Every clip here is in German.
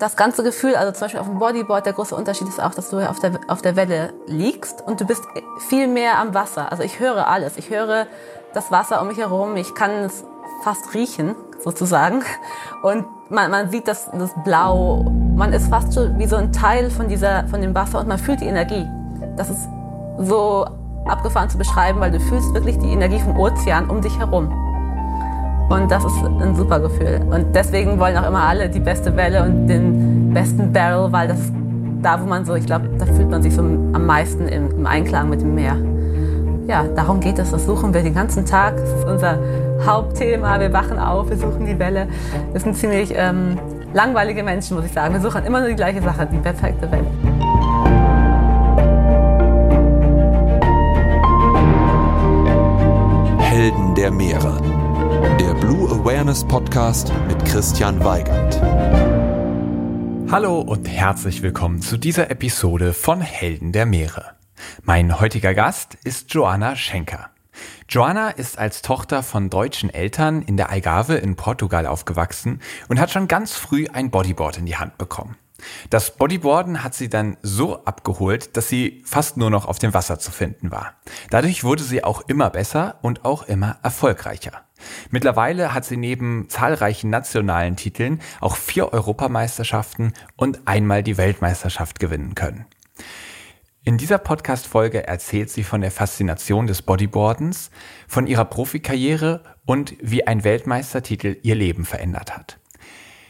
das ganze Gefühl, also zum Beispiel auf dem Bodyboard, der große Unterschied ist auch, dass du auf der, auf der Welle liegst und du bist viel mehr am Wasser. Also ich höre alles. Ich höre das Wasser um mich herum. Ich kann es fast riechen, sozusagen. Und man, man sieht das, das Blau. Man ist fast schon wie so ein Teil von, dieser, von dem Wasser und man fühlt die Energie. Das ist so abgefahren zu beschreiben, weil du fühlst wirklich die Energie vom Ozean um dich herum. Und das ist ein super Gefühl. Und deswegen wollen auch immer alle die beste Welle und den besten Barrel, weil das da, wo man so, ich glaube, da fühlt man sich so am meisten im, im Einklang mit dem Meer. Ja, darum geht es. Das suchen wir den ganzen Tag. Das ist unser Hauptthema. Wir wachen auf, wir suchen die Welle. Wir sind ziemlich ähm, langweilige Menschen, muss ich sagen. Wir suchen immer nur die gleiche Sache, die perfekte Welle. Helden der Meere. Awareness Podcast mit Christian Weigand. Hallo und herzlich willkommen zu dieser Episode von Helden der Meere. Mein heutiger Gast ist Joanna Schenker. Joanna ist als Tochter von deutschen Eltern in der Algarve in Portugal aufgewachsen und hat schon ganz früh ein Bodyboard in die Hand bekommen. Das Bodyboarden hat sie dann so abgeholt, dass sie fast nur noch auf dem Wasser zu finden war. Dadurch wurde sie auch immer besser und auch immer erfolgreicher. Mittlerweile hat sie neben zahlreichen nationalen Titeln auch vier Europameisterschaften und einmal die Weltmeisterschaft gewinnen können. In dieser Podcast-Folge erzählt sie von der Faszination des Bodyboardens, von ihrer Profikarriere und wie ein Weltmeistertitel ihr Leben verändert hat.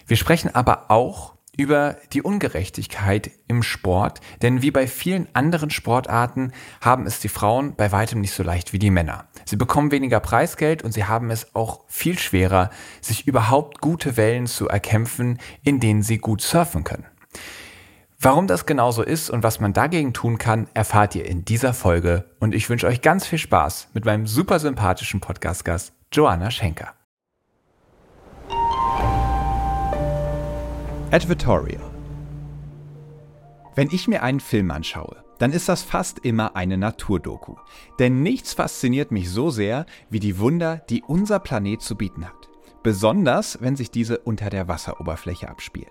Wir sprechen aber auch über die Ungerechtigkeit im Sport, denn wie bei vielen anderen Sportarten haben es die Frauen bei weitem nicht so leicht wie die Männer. Sie bekommen weniger Preisgeld und sie haben es auch viel schwerer, sich überhaupt gute Wellen zu erkämpfen, in denen sie gut surfen können. Warum das genauso ist und was man dagegen tun kann, erfahrt ihr in dieser Folge und ich wünsche euch ganz viel Spaß mit meinem super sympathischen Podcast-Gast Joanna Schenker. Advertorial. Wenn ich mir einen Film anschaue, dann ist das fast immer eine Naturdoku. Denn nichts fasziniert mich so sehr wie die Wunder, die unser Planet zu bieten hat. Besonders, wenn sich diese unter der Wasseroberfläche abspielen.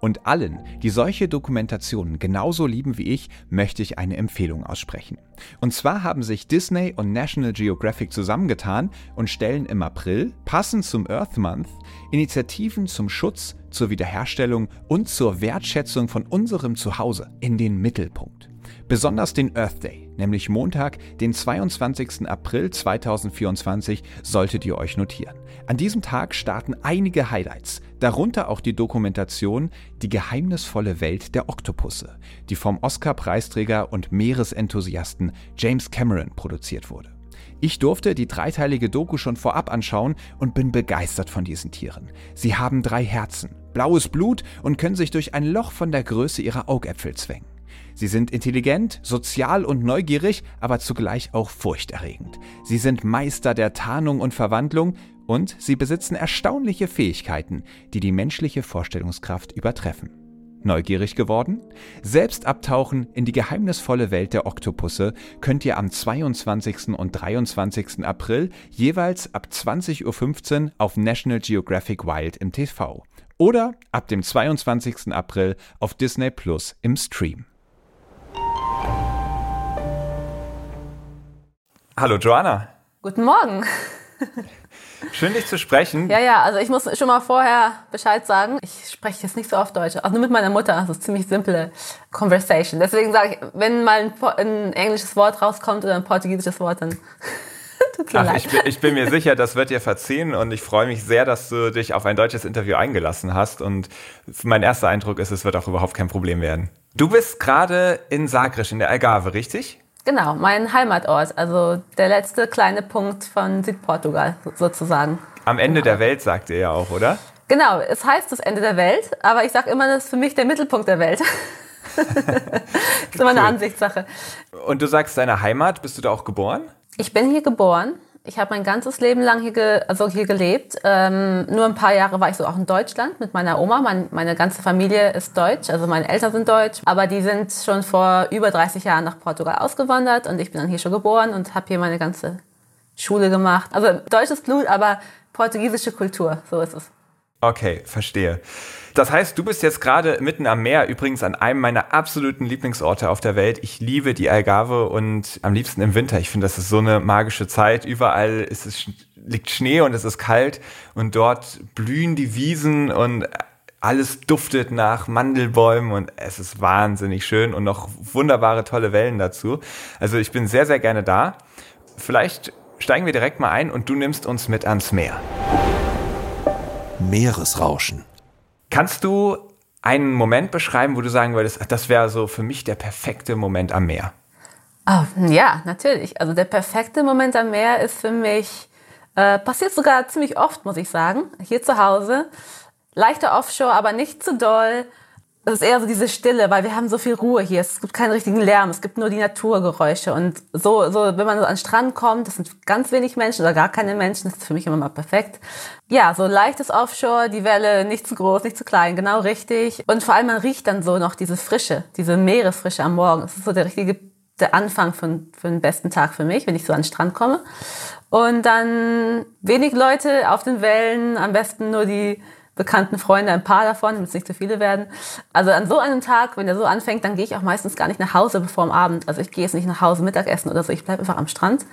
Und allen, die solche Dokumentationen genauso lieben wie ich, möchte ich eine Empfehlung aussprechen. Und zwar haben sich Disney und National Geographic zusammengetan und stellen im April, passend zum Earth Month, Initiativen zum Schutz, zur Wiederherstellung und zur Wertschätzung von unserem Zuhause in den Mittelpunkt. Besonders den Earth Day, nämlich Montag, den 22. April 2024, solltet ihr euch notieren. An diesem Tag starten einige Highlights, darunter auch die Dokumentation Die geheimnisvolle Welt der Oktopusse, die vom Oscar-Preisträger und Meeresenthusiasten James Cameron produziert wurde. Ich durfte die dreiteilige Doku schon vorab anschauen und bin begeistert von diesen Tieren. Sie haben drei Herzen, blaues Blut und können sich durch ein Loch von der Größe ihrer Augäpfel zwängen. Sie sind intelligent, sozial und neugierig, aber zugleich auch furchterregend. Sie sind Meister der Tarnung und Verwandlung und sie besitzen erstaunliche Fähigkeiten, die die menschliche Vorstellungskraft übertreffen. Neugierig geworden? Selbst abtauchen in die geheimnisvolle Welt der Oktopusse könnt ihr am 22. und 23. April jeweils ab 20.15 Uhr auf National Geographic Wild im TV oder ab dem 22. April auf Disney Plus im Stream. Hallo Joanna. Guten Morgen. Schön, dich zu sprechen. Ja, ja, also ich muss schon mal vorher Bescheid sagen. Ich spreche jetzt nicht so oft Deutsch, auch nur mit meiner Mutter. Das ist ziemlich simple Conversation. Deswegen sage ich, wenn mal ein, ein englisches Wort rauskommt oder ein portugiesisches Wort, dann tut's mir Ach, leid. Ich ich bin mir sicher, das wird dir verziehen und ich freue mich sehr, dass du dich auf ein deutsches Interview eingelassen hast. Und mein erster Eindruck ist, es wird auch überhaupt kein Problem werden. Du bist gerade in Sagres in der Algarve, richtig? Genau, mein Heimatort, also der letzte kleine Punkt von Südportugal sozusagen. Am Ende genau. der Welt, sagt ihr ja auch, oder? Genau, es heißt das Ende der Welt, aber ich sage immer, das ist für mich der Mittelpunkt der Welt. das ist immer eine Ansichtssache. Und du sagst deine Heimat, bist du da auch geboren? Ich bin hier geboren, ich habe mein ganzes Leben lang hier, ge also hier gelebt. Ähm, nur ein paar Jahre war ich so auch in Deutschland mit meiner Oma. Mein, meine ganze Familie ist deutsch, also meine Eltern sind deutsch. Aber die sind schon vor über 30 Jahren nach Portugal ausgewandert und ich bin dann hier schon geboren und habe hier meine ganze Schule gemacht. Also deutsches Blut, aber portugiesische Kultur, so ist es. Okay, verstehe. Das heißt, du bist jetzt gerade mitten am Meer, übrigens an einem meiner absoluten Lieblingsorte auf der Welt. Ich liebe die Algarve und am liebsten im Winter. Ich finde, das ist so eine magische Zeit. Überall ist es, liegt Schnee und es ist kalt und dort blühen die Wiesen und alles duftet nach Mandelbäumen und es ist wahnsinnig schön und noch wunderbare, tolle Wellen dazu. Also ich bin sehr, sehr gerne da. Vielleicht steigen wir direkt mal ein und du nimmst uns mit ans Meer. Meeresrauschen. Kannst du einen Moment beschreiben, wo du sagen würdest, das wäre so für mich der perfekte Moment am Meer? Oh, ja, natürlich. Also der perfekte Moment am Meer ist für mich, äh, passiert sogar ziemlich oft, muss ich sagen, hier zu Hause. Leichter Offshore, aber nicht zu doll. Es ist eher so diese Stille, weil wir haben so viel Ruhe hier. Es gibt keinen richtigen Lärm, es gibt nur die Naturgeräusche. Und so, so, wenn man so an den Strand kommt, das sind ganz wenig Menschen oder gar keine Menschen, das ist für mich immer mal perfekt. Ja, so leichtes Offshore, die Welle nicht zu groß, nicht zu klein, genau richtig. Und vor allem man riecht dann so noch diese Frische, diese Meeresfrische am Morgen. Das ist so der richtige, der Anfang für, für den besten Tag für mich, wenn ich so an den Strand komme. Und dann wenig Leute auf den Wellen, am besten nur die bekannten Freunde, ein paar davon, damit es nicht zu viele werden. Also an so einem Tag, wenn der so anfängt, dann gehe ich auch meistens gar nicht nach Hause bevor am Abend. Also ich gehe jetzt nicht nach Hause Mittagessen oder so, ich bleibe einfach am Strand.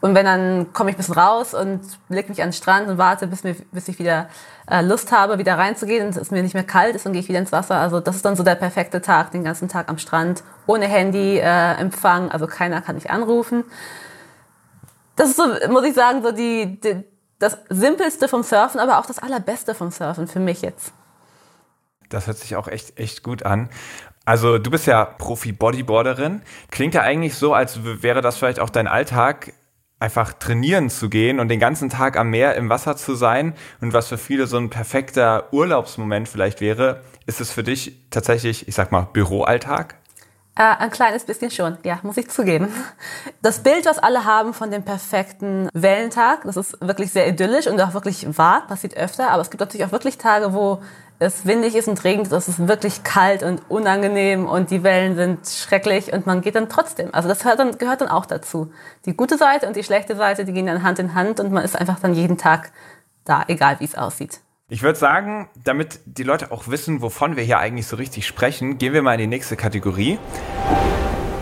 Und wenn dann komme ich ein bisschen raus und leg mich an den Strand und warte, bis, mir, bis ich wieder äh, Lust habe, wieder reinzugehen und es mir nicht mehr kalt ist, dann gehe ich wieder ins Wasser. Also das ist dann so der perfekte Tag, den ganzen Tag am Strand, ohne Handy, äh, Empfang, also keiner kann mich anrufen. Das ist so, muss ich sagen, so die, die das Simpelste vom Surfen, aber auch das Allerbeste vom Surfen für mich jetzt. Das hört sich auch echt, echt gut an. Also du bist ja Profi-Bodyboarderin. Klingt ja eigentlich so, als wäre das vielleicht auch dein Alltag, einfach trainieren zu gehen und den ganzen Tag am Meer im Wasser zu sein. Und was für viele so ein perfekter Urlaubsmoment vielleicht wäre, ist es für dich tatsächlich, ich sag mal, Büroalltag? Äh, ein kleines bisschen schon, ja, muss ich zugeben. Das Bild, was alle haben von dem perfekten Wellentag, das ist wirklich sehr idyllisch und auch wirklich wahr, passiert öfter, aber es gibt natürlich auch wirklich Tage, wo es windig ist und regnet, es ist wirklich kalt und unangenehm und die Wellen sind schrecklich und man geht dann trotzdem. Also das gehört dann, gehört dann auch dazu. Die gute Seite und die schlechte Seite, die gehen dann Hand in Hand und man ist einfach dann jeden Tag da, egal wie es aussieht. Ich würde sagen, damit die Leute auch wissen, wovon wir hier eigentlich so richtig sprechen, gehen wir mal in die nächste Kategorie.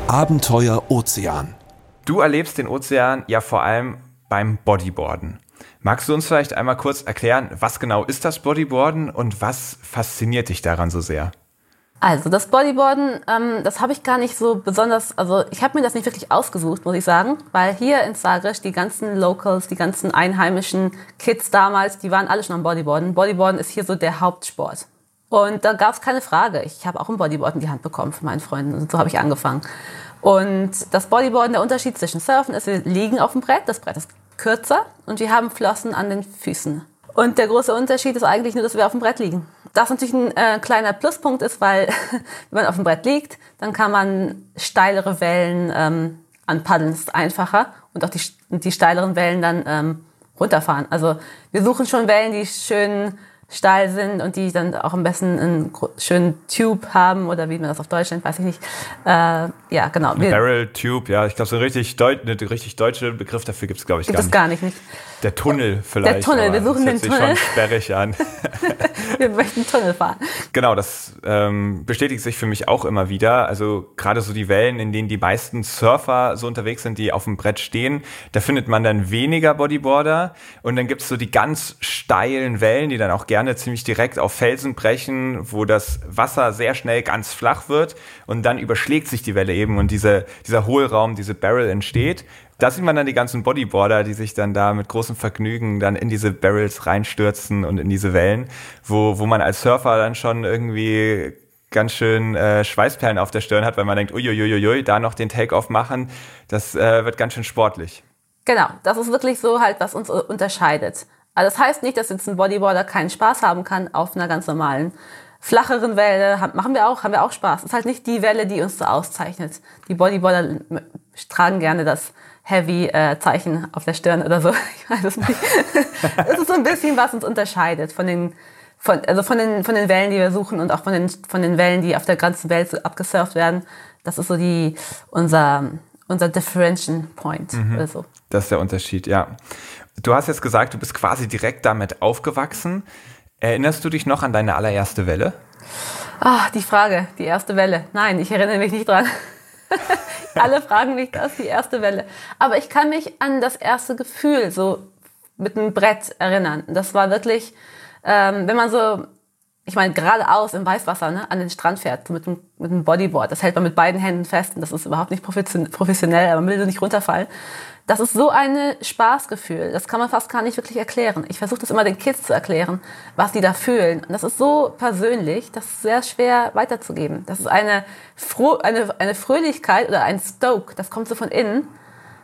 Abenteuer Ozean. Du erlebst den Ozean ja vor allem beim Bodyboarden. Magst du uns vielleicht einmal kurz erklären, was genau ist das Bodyboarden und was fasziniert dich daran so sehr? Also das Bodyboarden, ähm, das habe ich gar nicht so besonders, also ich habe mir das nicht wirklich ausgesucht, muss ich sagen, weil hier in Zagreb die ganzen Locals, die ganzen einheimischen Kids damals, die waren alle schon am Bodyboarden. Bodyboarden ist hier so der Hauptsport. Und da gab es keine Frage. Ich habe auch ein Bodyboard in die Hand bekommen von meinen Freunden und so habe ich angefangen. Und das Bodyboarden, der Unterschied zwischen Surfen ist, wir liegen auf dem Brett, das Brett ist kürzer und wir haben Flossen an den Füßen. Und der große Unterschied ist eigentlich nur, dass wir auf dem Brett liegen. Das natürlich ein äh, kleiner Pluspunkt ist, weil wenn man auf dem Brett liegt, dann kann man steilere Wellen ähm, anpaddeln. Das ist einfacher und auch die, die steileren Wellen dann ähm, runterfahren. Also wir suchen schon Wellen, die schön steil sind und die dann auch am besten einen schönen Tube haben oder wie man das auf Deutsch nennt, weiß ich nicht. Äh, ja, genau. Barrel Tube, ja, ich glaube, so ein richtig, deut ne, richtig deutsche Begriff dafür gibt es, glaube ich, gibt gar nicht. gar nicht. nicht. Der Tunnel vielleicht. Der Tunnel, wir suchen den Tunnel. Das sich schon sperrig an. wir möchten Tunnel fahren. Genau, das ähm, bestätigt sich für mich auch immer wieder. Also gerade so die Wellen, in denen die meisten Surfer so unterwegs sind, die auf dem Brett stehen, da findet man dann weniger Bodyboarder. Und dann gibt's so die ganz steilen Wellen, die dann auch gerne ziemlich direkt auf Felsen brechen, wo das Wasser sehr schnell ganz flach wird und dann überschlägt sich die Welle eben und diese, dieser Hohlraum, diese Barrel entsteht. Da sieht man dann die ganzen Bodyboarder, die sich dann da mit großem Vergnügen dann in diese Barrels reinstürzen und in diese Wellen, wo, wo man als Surfer dann schon irgendwie ganz schön äh, Schweißperlen auf der Stirn hat, weil man denkt, uiuiuiui, da noch den Take-off machen, das äh, wird ganz schön sportlich. Genau, das ist wirklich so halt, was uns unterscheidet. Also das heißt nicht, dass jetzt ein Bodyboarder keinen Spaß haben kann auf einer ganz normalen flacheren Welle. Machen wir auch, haben wir auch Spaß. Das ist halt nicht die Welle, die uns so auszeichnet. Die Bodyboarder tragen gerne das Heavy-Zeichen äh, auf der Stirn oder so. Ich weiß es nicht. Es ist so ein bisschen, was uns unterscheidet von den, von, also von den, von den Wellen, die wir suchen und auch von den, von den Wellen, die auf der ganzen Welt so abgesurft werden. Das ist so die, unser, unser Differentiation Point mhm. oder so. Das ist der Unterschied, ja. Du hast jetzt gesagt, du bist quasi direkt damit aufgewachsen. Erinnerst du dich noch an deine allererste Welle? Ah, die Frage, die erste Welle. Nein, ich erinnere mich nicht dran. Alle fragen mich das, die erste Welle. Aber ich kann mich an das erste Gefühl so mit einem Brett erinnern. Das war wirklich, ähm, wenn man so, ich meine, geradeaus im Weißwasser ne, an den Strand fährt, so mit, einem, mit einem Bodyboard. Das hält man mit beiden Händen fest und das ist überhaupt nicht professionell, aber man will so nicht runterfallen. Das ist so ein Spaßgefühl. Das kann man fast gar nicht wirklich erklären. Ich versuche das immer den Kids zu erklären, was die da fühlen. Und das ist so persönlich, das ist sehr schwer weiterzugeben. Das ist eine, Fro eine, eine Fröhlichkeit oder ein Stoke, das kommt so von innen.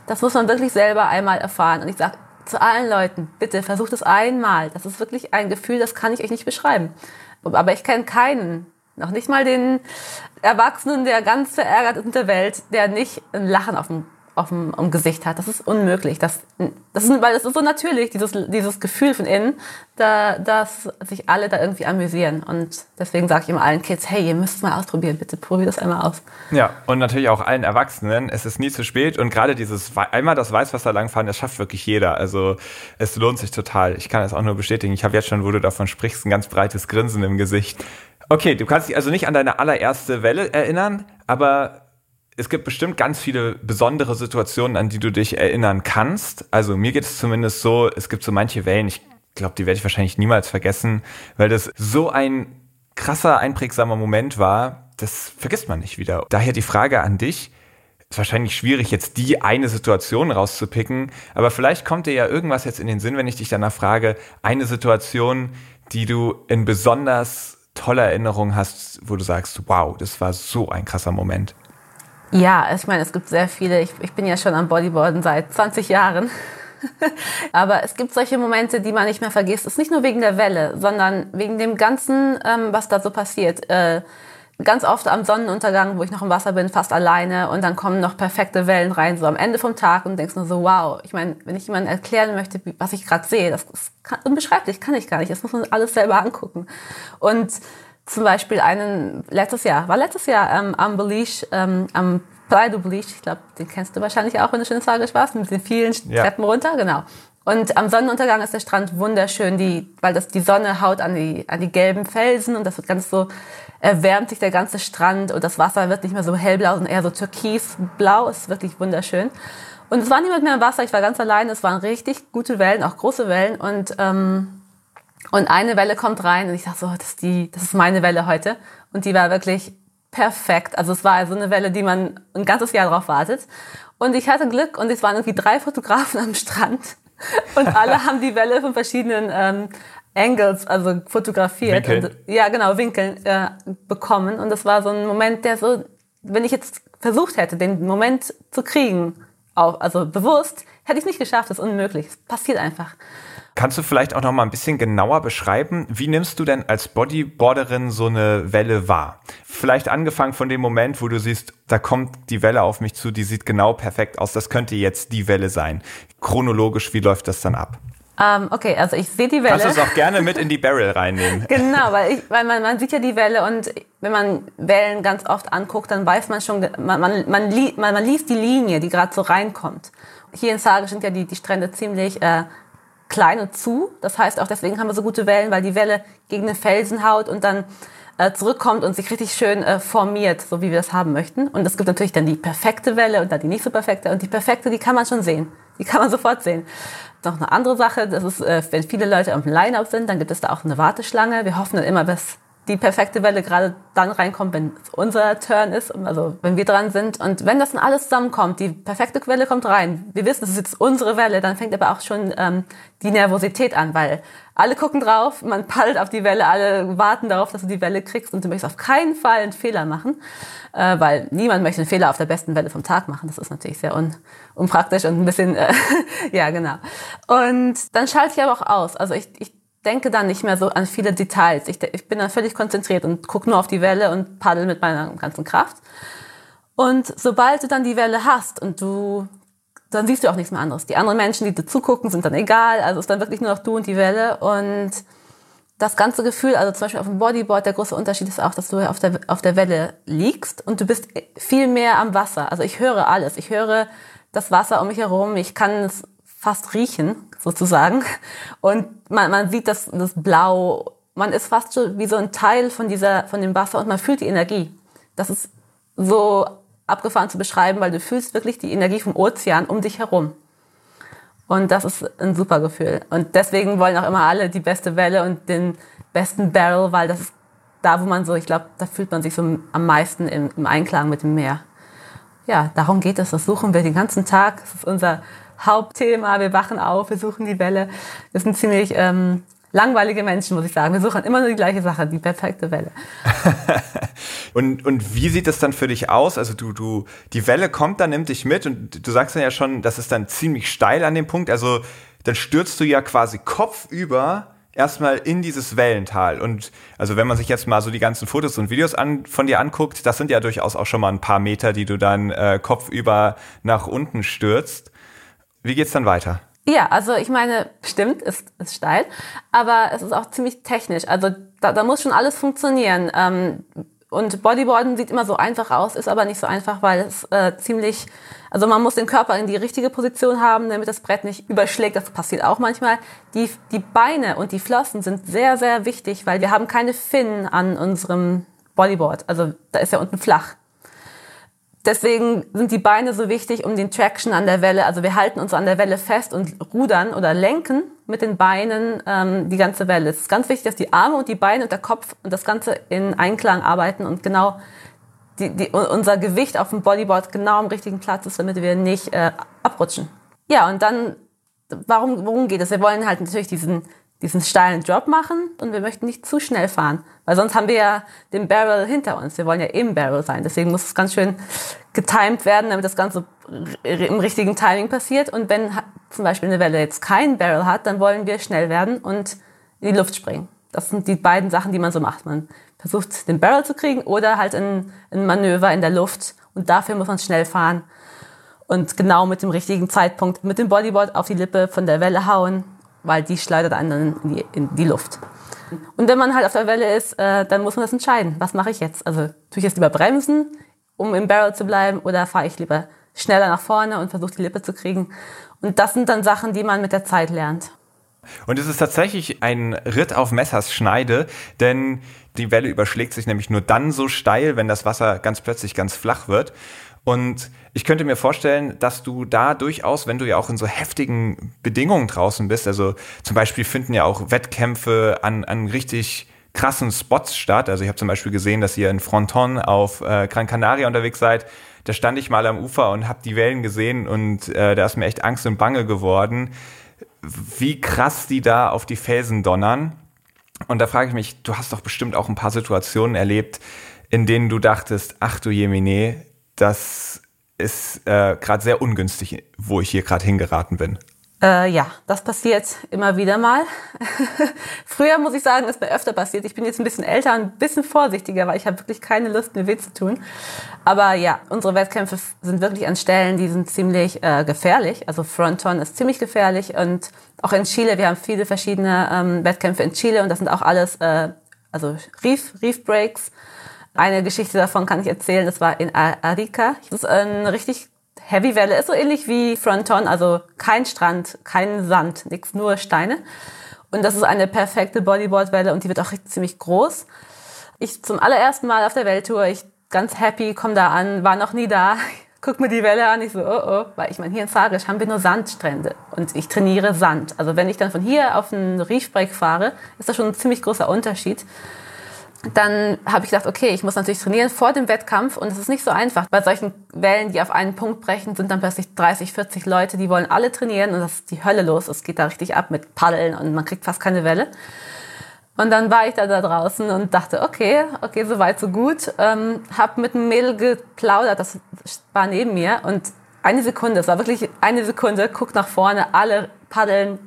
Das muss man wirklich selber einmal erfahren. Und ich sage zu allen Leuten, bitte versucht es einmal. Das ist wirklich ein Gefühl, das kann ich euch nicht beschreiben. Aber ich kenne keinen, noch nicht mal den Erwachsenen, der ganz verärgert ist in der Welt, der nicht ein Lachen auf dem auf dem, im Gesicht hat. Das ist unmöglich. Das, das ist, weil es ist so natürlich, dieses, dieses Gefühl von innen, da, dass sich alle da irgendwie amüsieren. Und deswegen sage ich immer allen Kids, hey, ihr müsst es mal ausprobieren, bitte probiert das einmal aus. Ja, und natürlich auch allen Erwachsenen, es ist nie zu spät. Und gerade dieses einmal das Weißwasser langfahren, das schafft wirklich jeder. Also es lohnt sich total. Ich kann es auch nur bestätigen. Ich habe jetzt schon, wo du davon sprichst, ein ganz breites Grinsen im Gesicht. Okay, du kannst dich also nicht an deine allererste Welle erinnern, aber es gibt bestimmt ganz viele besondere Situationen, an die du dich erinnern kannst. Also mir geht es zumindest so, es gibt so manche Wellen, ich glaube, die werde ich wahrscheinlich niemals vergessen, weil das so ein krasser, einprägsamer Moment war, das vergisst man nicht wieder. Daher die Frage an dich, ist wahrscheinlich schwierig, jetzt die eine Situation rauszupicken, aber vielleicht kommt dir ja irgendwas jetzt in den Sinn, wenn ich dich danach frage, eine Situation, die du in besonders toller Erinnerung hast, wo du sagst, wow, das war so ein krasser Moment. Ja, ich meine, es gibt sehr viele. Ich, ich bin ja schon am Bodyboarden seit 20 Jahren. Aber es gibt solche Momente, die man nicht mehr vergisst. Es ist nicht nur wegen der Welle, sondern wegen dem Ganzen, ähm, was da so passiert. Äh, ganz oft am Sonnenuntergang, wo ich noch im Wasser bin, fast alleine und dann kommen noch perfekte Wellen rein, so am Ende vom Tag und denkst nur so, wow. Ich meine, wenn ich jemandem erklären möchte, was ich gerade sehe, das ist unbeschreiblich, kann ich gar nicht. Das muss man alles selber angucken. Und zum Beispiel einen letztes Jahr, war letztes Jahr ähm, am Beliche, ähm, am Playa du Beliche, ich glaube, den kennst du wahrscheinlich auch, wenn du schon in Zagreb warst, mit den vielen ja. Treppen runter, genau. Und am Sonnenuntergang ist der Strand wunderschön, die, weil das die Sonne haut an die, an die gelben Felsen und das wird ganz so, erwärmt sich der ganze Strand und das Wasser wird nicht mehr so hellblau, sondern eher so türkisblau, ist wirklich wunderschön. Und es war niemand mehr im Wasser, ich war ganz allein, es waren richtig gute Wellen, auch große Wellen und ähm, und eine Welle kommt rein und ich dachte so, das ist, die, das ist meine Welle heute. Und die war wirklich perfekt. Also es war so eine Welle, die man ein ganzes Jahr drauf wartet. Und ich hatte Glück und es waren irgendwie drei Fotografen am Strand. Und alle haben die Welle von verschiedenen ähm, Angles, also fotografiert. Und, ja, genau, Winkeln äh, bekommen. Und das war so ein Moment, der so, wenn ich jetzt versucht hätte, den Moment zu kriegen, auch, also bewusst, hätte ich es nicht geschafft. Das ist unmöglich. Es passiert einfach. Kannst du vielleicht auch noch mal ein bisschen genauer beschreiben, wie nimmst du denn als Bodyboarderin so eine Welle wahr? Vielleicht angefangen von dem Moment, wo du siehst, da kommt die Welle auf mich zu, die sieht genau perfekt aus, das könnte jetzt die Welle sein. Chronologisch, wie läuft das dann ab? Ähm, okay, also ich sehe die Welle. Kannst du es auch gerne mit in die Barrel reinnehmen. genau, weil, ich, weil man, man sieht ja die Welle und wenn man Wellen ganz oft anguckt, dann weiß man schon, man, man, man, li man, man liest die Linie, die gerade so reinkommt. Hier in Sage sind ja die, die Strände ziemlich äh, klein und zu. Das heißt auch deswegen haben wir so gute Wellen, weil die Welle gegen den Felsen haut und dann äh, zurückkommt und sich richtig schön äh, formiert, so wie wir das haben möchten. Und es gibt natürlich dann die perfekte Welle und dann die nicht so perfekte. Und die perfekte, die kann man schon sehen. Die kann man sofort sehen. Noch eine andere Sache, das ist, äh, wenn viele Leute am Line-Up sind, dann gibt es da auch eine Warteschlange. Wir hoffen dann immer, bis die perfekte Welle gerade dann reinkommt, wenn unser Turn ist, also wenn wir dran sind. Und wenn das dann alles zusammenkommt, die perfekte Welle kommt rein, wir wissen, das ist jetzt unsere Welle, dann fängt aber auch schon ähm, die Nervosität an, weil alle gucken drauf, man paddelt auf die Welle, alle warten darauf, dass du die Welle kriegst und du möchtest auf keinen Fall einen Fehler machen, äh, weil niemand möchte einen Fehler auf der besten Welle vom Tag machen. Das ist natürlich sehr un unpraktisch und ein bisschen, äh, ja genau. Und dann schalte ich aber auch aus. Also ich, ich denke dann nicht mehr so an viele Details. Ich, ich bin dann völlig konzentriert und gucke nur auf die Welle und paddel mit meiner ganzen Kraft. Und sobald du dann die Welle hast und du, dann siehst du auch nichts mehr anderes. Die anderen Menschen, die dir zugucken, sind dann egal. Also ist dann wirklich nur noch du und die Welle. Und das ganze Gefühl, also zum Beispiel auf dem Bodyboard, der große Unterschied ist auch, dass du auf der, auf der Welle liegst und du bist viel mehr am Wasser. Also ich höre alles. Ich höre das Wasser um mich herum. Ich kann es fast riechen, sozusagen. Und man, man sieht das, das Blau man ist fast schon wie so ein Teil von dieser, von dem Wasser und man fühlt die Energie. Das ist so abgefahren zu beschreiben, weil du fühlst wirklich die Energie vom Ozean um dich herum. Und das ist ein super Gefühl. Und deswegen wollen auch immer alle die beste Welle und den besten Barrel, weil das ist da, wo man so, ich glaube, da fühlt man sich so am meisten im, im Einklang mit dem Meer. Ja, darum geht es. Das suchen wir den ganzen Tag. Das ist unser Hauptthema. Wir wachen auf, wir suchen die Welle. Wir sind ziemlich ähm, langweilige Menschen, muss ich sagen. Wir suchen immer nur die gleiche Sache, die perfekte Welle. und, und wie sieht es dann für dich aus? Also du, du, die Welle kommt dann, nimmt dich mit und du sagst dann ja schon, das ist dann ziemlich steil an dem Punkt. Also dann stürzt du ja quasi kopfüber erstmal in dieses Wellental. Und also wenn man sich jetzt mal so die ganzen Fotos und Videos an, von dir anguckt, das sind ja durchaus auch schon mal ein paar Meter, die du dann äh, kopfüber nach unten stürzt. Wie geht's dann weiter? Ja, also ich meine, stimmt, ist, ist steil, aber es ist auch ziemlich technisch. Also da, da muss schon alles funktionieren. Ähm, und Bodyboarden sieht immer so einfach aus, ist aber nicht so einfach, weil es äh, ziemlich, also man muss den Körper in die richtige Position haben, damit das Brett nicht überschlägt. Das passiert auch manchmal. Die, die Beine und die Flossen sind sehr, sehr wichtig, weil wir haben keine Finnen an unserem Bodyboard. Also da ist ja unten flach. Deswegen sind die Beine so wichtig, um den Traction an der Welle, also wir halten uns an der Welle fest und rudern oder lenken mit den Beinen ähm, die ganze Welle. Es ist ganz wichtig, dass die Arme und die Beine und der Kopf und das Ganze in Einklang arbeiten und genau die, die, unser Gewicht auf dem Bodyboard genau am richtigen Platz ist, damit wir nicht äh, abrutschen. Ja, und dann, warum, worum geht es? Wir wollen halt natürlich diesen diesen steilen Drop machen und wir möchten nicht zu schnell fahren, weil sonst haben wir ja den Barrel hinter uns. Wir wollen ja im Barrel sein. Deswegen muss es ganz schön getimed werden, damit das Ganze im richtigen Timing passiert. Und wenn zum Beispiel eine Welle jetzt kein Barrel hat, dann wollen wir schnell werden und in die Luft springen. Das sind die beiden Sachen, die man so macht. Man versucht, den Barrel zu kriegen oder halt ein, ein Manöver in der Luft. Und dafür muss man schnell fahren und genau mit dem richtigen Zeitpunkt mit dem Bodyboard auf die Lippe von der Welle hauen weil die schleudert einen in die, in die Luft. Und wenn man halt auf der Welle ist, äh, dann muss man das entscheiden. Was mache ich jetzt? Also tue ich jetzt lieber bremsen, um im Barrel zu bleiben, oder fahre ich lieber schneller nach vorne und versuche die Lippe zu kriegen? Und das sind dann Sachen, die man mit der Zeit lernt. Und es ist tatsächlich ein Ritt auf Messers Schneide, denn die Welle überschlägt sich nämlich nur dann so steil, wenn das Wasser ganz plötzlich ganz flach wird. Und ich könnte mir vorstellen, dass du da durchaus, wenn du ja auch in so heftigen Bedingungen draußen bist, also zum Beispiel finden ja auch Wettkämpfe an, an richtig krassen Spots statt. Also ich habe zum Beispiel gesehen, dass ihr in Fronton auf äh, Gran Canaria unterwegs seid. Da stand ich mal am Ufer und habe die Wellen gesehen und äh, da ist mir echt Angst und Bange geworden, wie krass die da auf die Felsen donnern. Und da frage ich mich, du hast doch bestimmt auch ein paar Situationen erlebt, in denen du dachtest, ach du Jemine, das ist äh, gerade sehr ungünstig, wo ich hier gerade hingeraten bin. Äh, ja, das passiert immer wieder mal. Früher muss ich sagen, ist mir öfter passiert. Ich bin jetzt ein bisschen älter und ein bisschen vorsichtiger, weil ich habe wirklich keine Lust, mir weh zu tun. Aber ja, unsere Wettkämpfe sind wirklich an Stellen, die sind ziemlich äh, gefährlich. Also Fronton ist ziemlich gefährlich und auch in Chile, wir haben viele verschiedene ähm, Wettkämpfe in Chile und das sind auch alles äh, also Reef, Reef Breaks eine Geschichte davon kann ich erzählen. Das war in Arica. Das ist eine richtig Heavy Welle. Ist so ähnlich wie Fronton, also kein Strand, kein Sand, nichts, nur Steine. Und das ist eine perfekte Bodyboard-Welle und die wird auch ziemlich groß. Ich zum allerersten Mal auf der Welttour, ich ganz happy, komme da an, war noch nie da, guck mir die Welle an, ich so, oh oh, weil ich meine, hier in Zagreb haben wir nur Sandstrände und ich trainiere Sand. Also wenn ich dann von hier auf einen Reefbreak fahre, ist das schon ein ziemlich großer Unterschied dann habe ich gedacht, okay, ich muss natürlich trainieren vor dem Wettkampf und es ist nicht so einfach. Bei solchen Wellen, die auf einen Punkt brechen, sind dann plötzlich 30, 40 Leute, die wollen alle trainieren und das ist die Hölle los. Es geht da richtig ab mit Paddeln und man kriegt fast keine Welle. Und dann war ich da, da draußen und dachte, okay, okay, so weit, so gut. Ähm, hab mit einem Mädel geplaudert, das war neben mir und eine Sekunde, es war wirklich eine Sekunde, guckt nach vorne, alle paddeln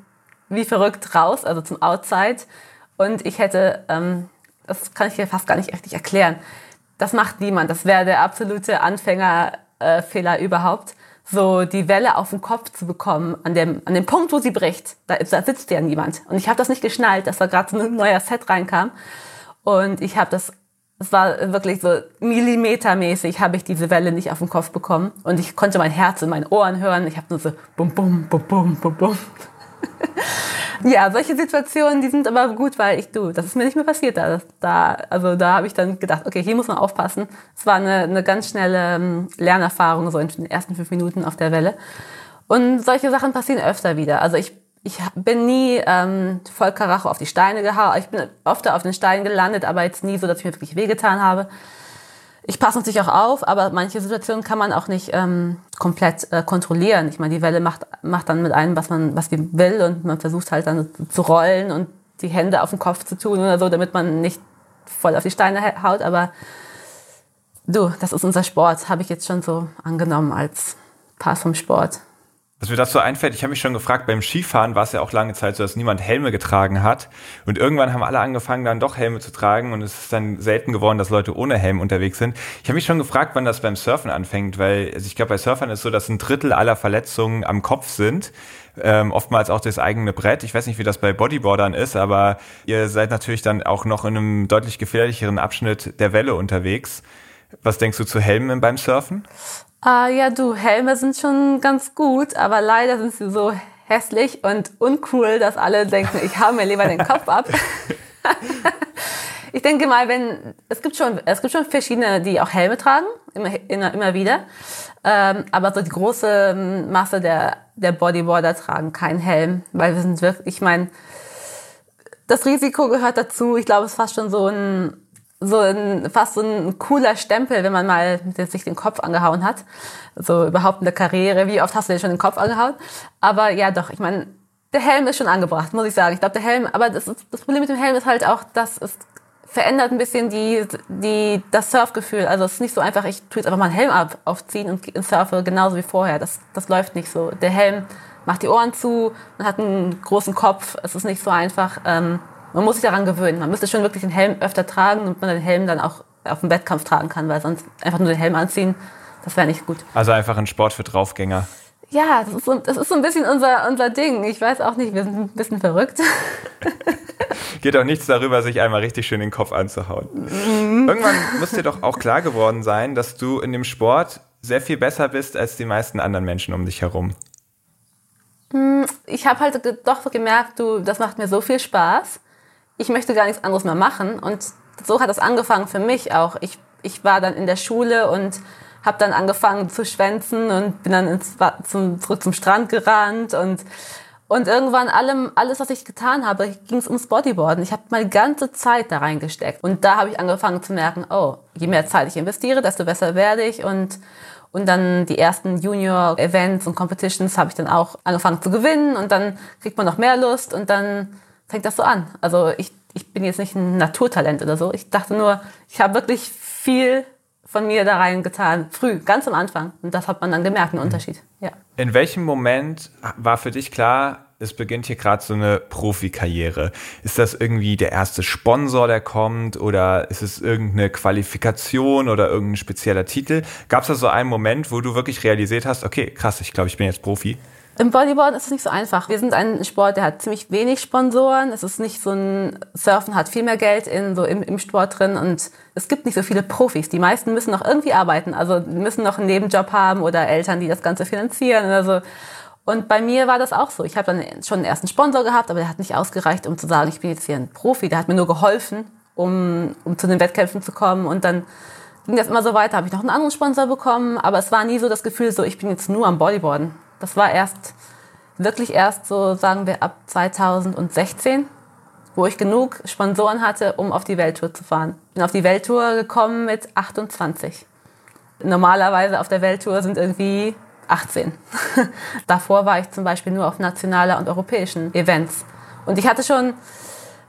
wie verrückt raus, also zum Outside. Und ich hätte ähm, das kann ich dir fast gar nicht richtig erklären. Das macht niemand. Das wäre der absolute Anfängerfehler äh, überhaupt. So die Welle auf den Kopf zu bekommen, an dem, an dem Punkt, wo sie bricht, da, da sitzt ja niemand. Und ich habe das nicht geschnallt, dass da gerade so ein neuer Set reinkam. Und ich habe das, es war wirklich so millimetermäßig, habe ich diese Welle nicht auf den Kopf bekommen. Und ich konnte mein Herz in meinen Ohren hören. Ich habe nur so bum, bum, bum, bum, bum, bum. Ja, solche Situationen, die sind aber gut, weil ich, du, das ist mir nicht mehr passiert. Da, da also da habe ich dann gedacht, okay, hier muss man aufpassen. Es war eine, eine ganz schnelle ähm, Lernerfahrung, so in den ersten fünf Minuten auf der Welle. Und solche Sachen passieren öfter wieder. Also ich, ich bin nie ähm, voll Karacho auf die Steine gehauen. Ich bin oft auf den Steinen gelandet, aber jetzt nie so, dass ich mir wirklich wehgetan habe. Ich passe natürlich auch auf, aber manche Situationen kann man auch nicht ähm, komplett äh, kontrollieren. Ich meine, die Welle macht, macht dann mit einem, was man was die will und man versucht halt dann zu rollen und die Hände auf den Kopf zu tun oder so, damit man nicht voll auf die Steine haut. Aber du, das ist unser Sport, habe ich jetzt schon so angenommen als Part vom Sport. Was mir dazu einfällt, ich habe mich schon gefragt, beim Skifahren war es ja auch lange Zeit so, dass niemand Helme getragen hat. Und irgendwann haben alle angefangen, dann doch Helme zu tragen. Und es ist dann selten geworden, dass Leute ohne Helm unterwegs sind. Ich habe mich schon gefragt, wann das beim Surfen anfängt, weil also ich glaube, bei Surfern ist so, dass ein Drittel aller Verletzungen am Kopf sind. Ähm, oftmals auch das eigene Brett. Ich weiß nicht, wie das bei Bodyboardern ist, aber ihr seid natürlich dann auch noch in einem deutlich gefährlicheren Abschnitt der Welle unterwegs. Was denkst du zu Helmen beim Surfen? Ah, ja, du, Helme sind schon ganz gut, aber leider sind sie so hässlich und uncool, dass alle denken, ich hau mir lieber den Kopf ab. ich denke mal, wenn es gibt schon es gibt schon verschiedene, die auch Helme tragen, immer immer, immer wieder, ähm, aber so die große Masse der der Bodyboarder tragen keinen Helm, weil wir sind wirklich, ich meine, das Risiko gehört dazu. Ich glaube, es ist fast schon so ein so ein, fast so ein cooler Stempel, wenn man mal sich den Kopf angehauen hat. So überhaupt in der Karriere. Wie oft hast du dir schon den Kopf angehauen? Aber ja, doch, ich meine, der Helm ist schon angebracht, muss ich sagen. Ich glaube, der Helm, aber das, ist, das Problem mit dem Helm ist halt auch, dass es verändert ein bisschen die, die, das Surfgefühl. Also es ist nicht so einfach, ich tue jetzt einfach mal einen Helm ab, aufziehen und surfe genauso wie vorher. Das, das läuft nicht so. Der Helm macht die Ohren zu, man hat einen großen Kopf, es ist nicht so einfach. Ähm, man muss sich daran gewöhnen. Man müsste schon wirklich den Helm öfter tragen und man den Helm dann auch auf dem Wettkampf tragen kann, weil sonst einfach nur den Helm anziehen, das wäre nicht gut. Also einfach ein Sport für Draufgänger. Ja, das ist, so, das ist so ein bisschen unser, unser Ding. Ich weiß auch nicht, wir sind ein bisschen verrückt. Geht auch nichts darüber, sich einmal richtig schön den Kopf anzuhauen. Mhm. Irgendwann muss dir doch auch klar geworden sein, dass du in dem Sport sehr viel besser bist als die meisten anderen Menschen um dich herum. Hm, ich habe halt doch gemerkt, du, das macht mir so viel Spaß ich möchte gar nichts anderes mehr machen. Und so hat es angefangen für mich auch. Ich, ich war dann in der Schule und habe dann angefangen zu schwänzen und bin dann ins, zum, zurück zum Strand gerannt und und irgendwann allem, alles, was ich getan habe, ging es ums Bodyboarden. Ich habe meine ganze Zeit da reingesteckt. Und da habe ich angefangen zu merken, oh, je mehr Zeit ich investiere, desto besser werde ich. Und, und dann die ersten Junior-Events und Competitions habe ich dann auch angefangen zu gewinnen. Und dann kriegt man noch mehr Lust. Und dann fängt das so an. Also ich, ich bin jetzt nicht ein Naturtalent oder so. Ich dachte nur, ich habe wirklich viel von mir da reingetan, früh, ganz am Anfang. Und das hat man dann gemerkt, einen Unterschied. Ja. In welchem Moment war für dich klar, es beginnt hier gerade so eine Profikarriere? Ist das irgendwie der erste Sponsor, der kommt? Oder ist es irgendeine Qualifikation oder irgendein spezieller Titel? Gab es da so einen Moment, wo du wirklich realisiert hast, okay, krass, ich glaube, ich bin jetzt Profi? Im Bodyboarden ist es nicht so einfach. Wir sind ein Sport, der hat ziemlich wenig Sponsoren. Es ist nicht so ein Surfen hat viel mehr Geld in so im, im Sport drin und es gibt nicht so viele Profis. Die meisten müssen noch irgendwie arbeiten, also müssen noch einen Nebenjob haben oder Eltern, die das Ganze finanzieren oder so. Und bei mir war das auch so. Ich habe dann schon einen ersten Sponsor gehabt, aber der hat nicht ausgereicht, um zu sagen, ich bin jetzt hier ein Profi. Der hat mir nur geholfen, um, um zu den Wettkämpfen zu kommen. Und dann ging das immer so weiter. Habe ich noch einen anderen Sponsor bekommen, aber es war nie so das Gefühl, so ich bin jetzt nur am Bodyboarden. Das war erst, wirklich erst so, sagen wir, ab 2016, wo ich genug Sponsoren hatte, um auf die Welttour zu fahren. Bin auf die Welttour gekommen mit 28. Normalerweise auf der Welttour sind irgendwie 18. Davor war ich zum Beispiel nur auf nationaler und europäischen Events. Und ich hatte schon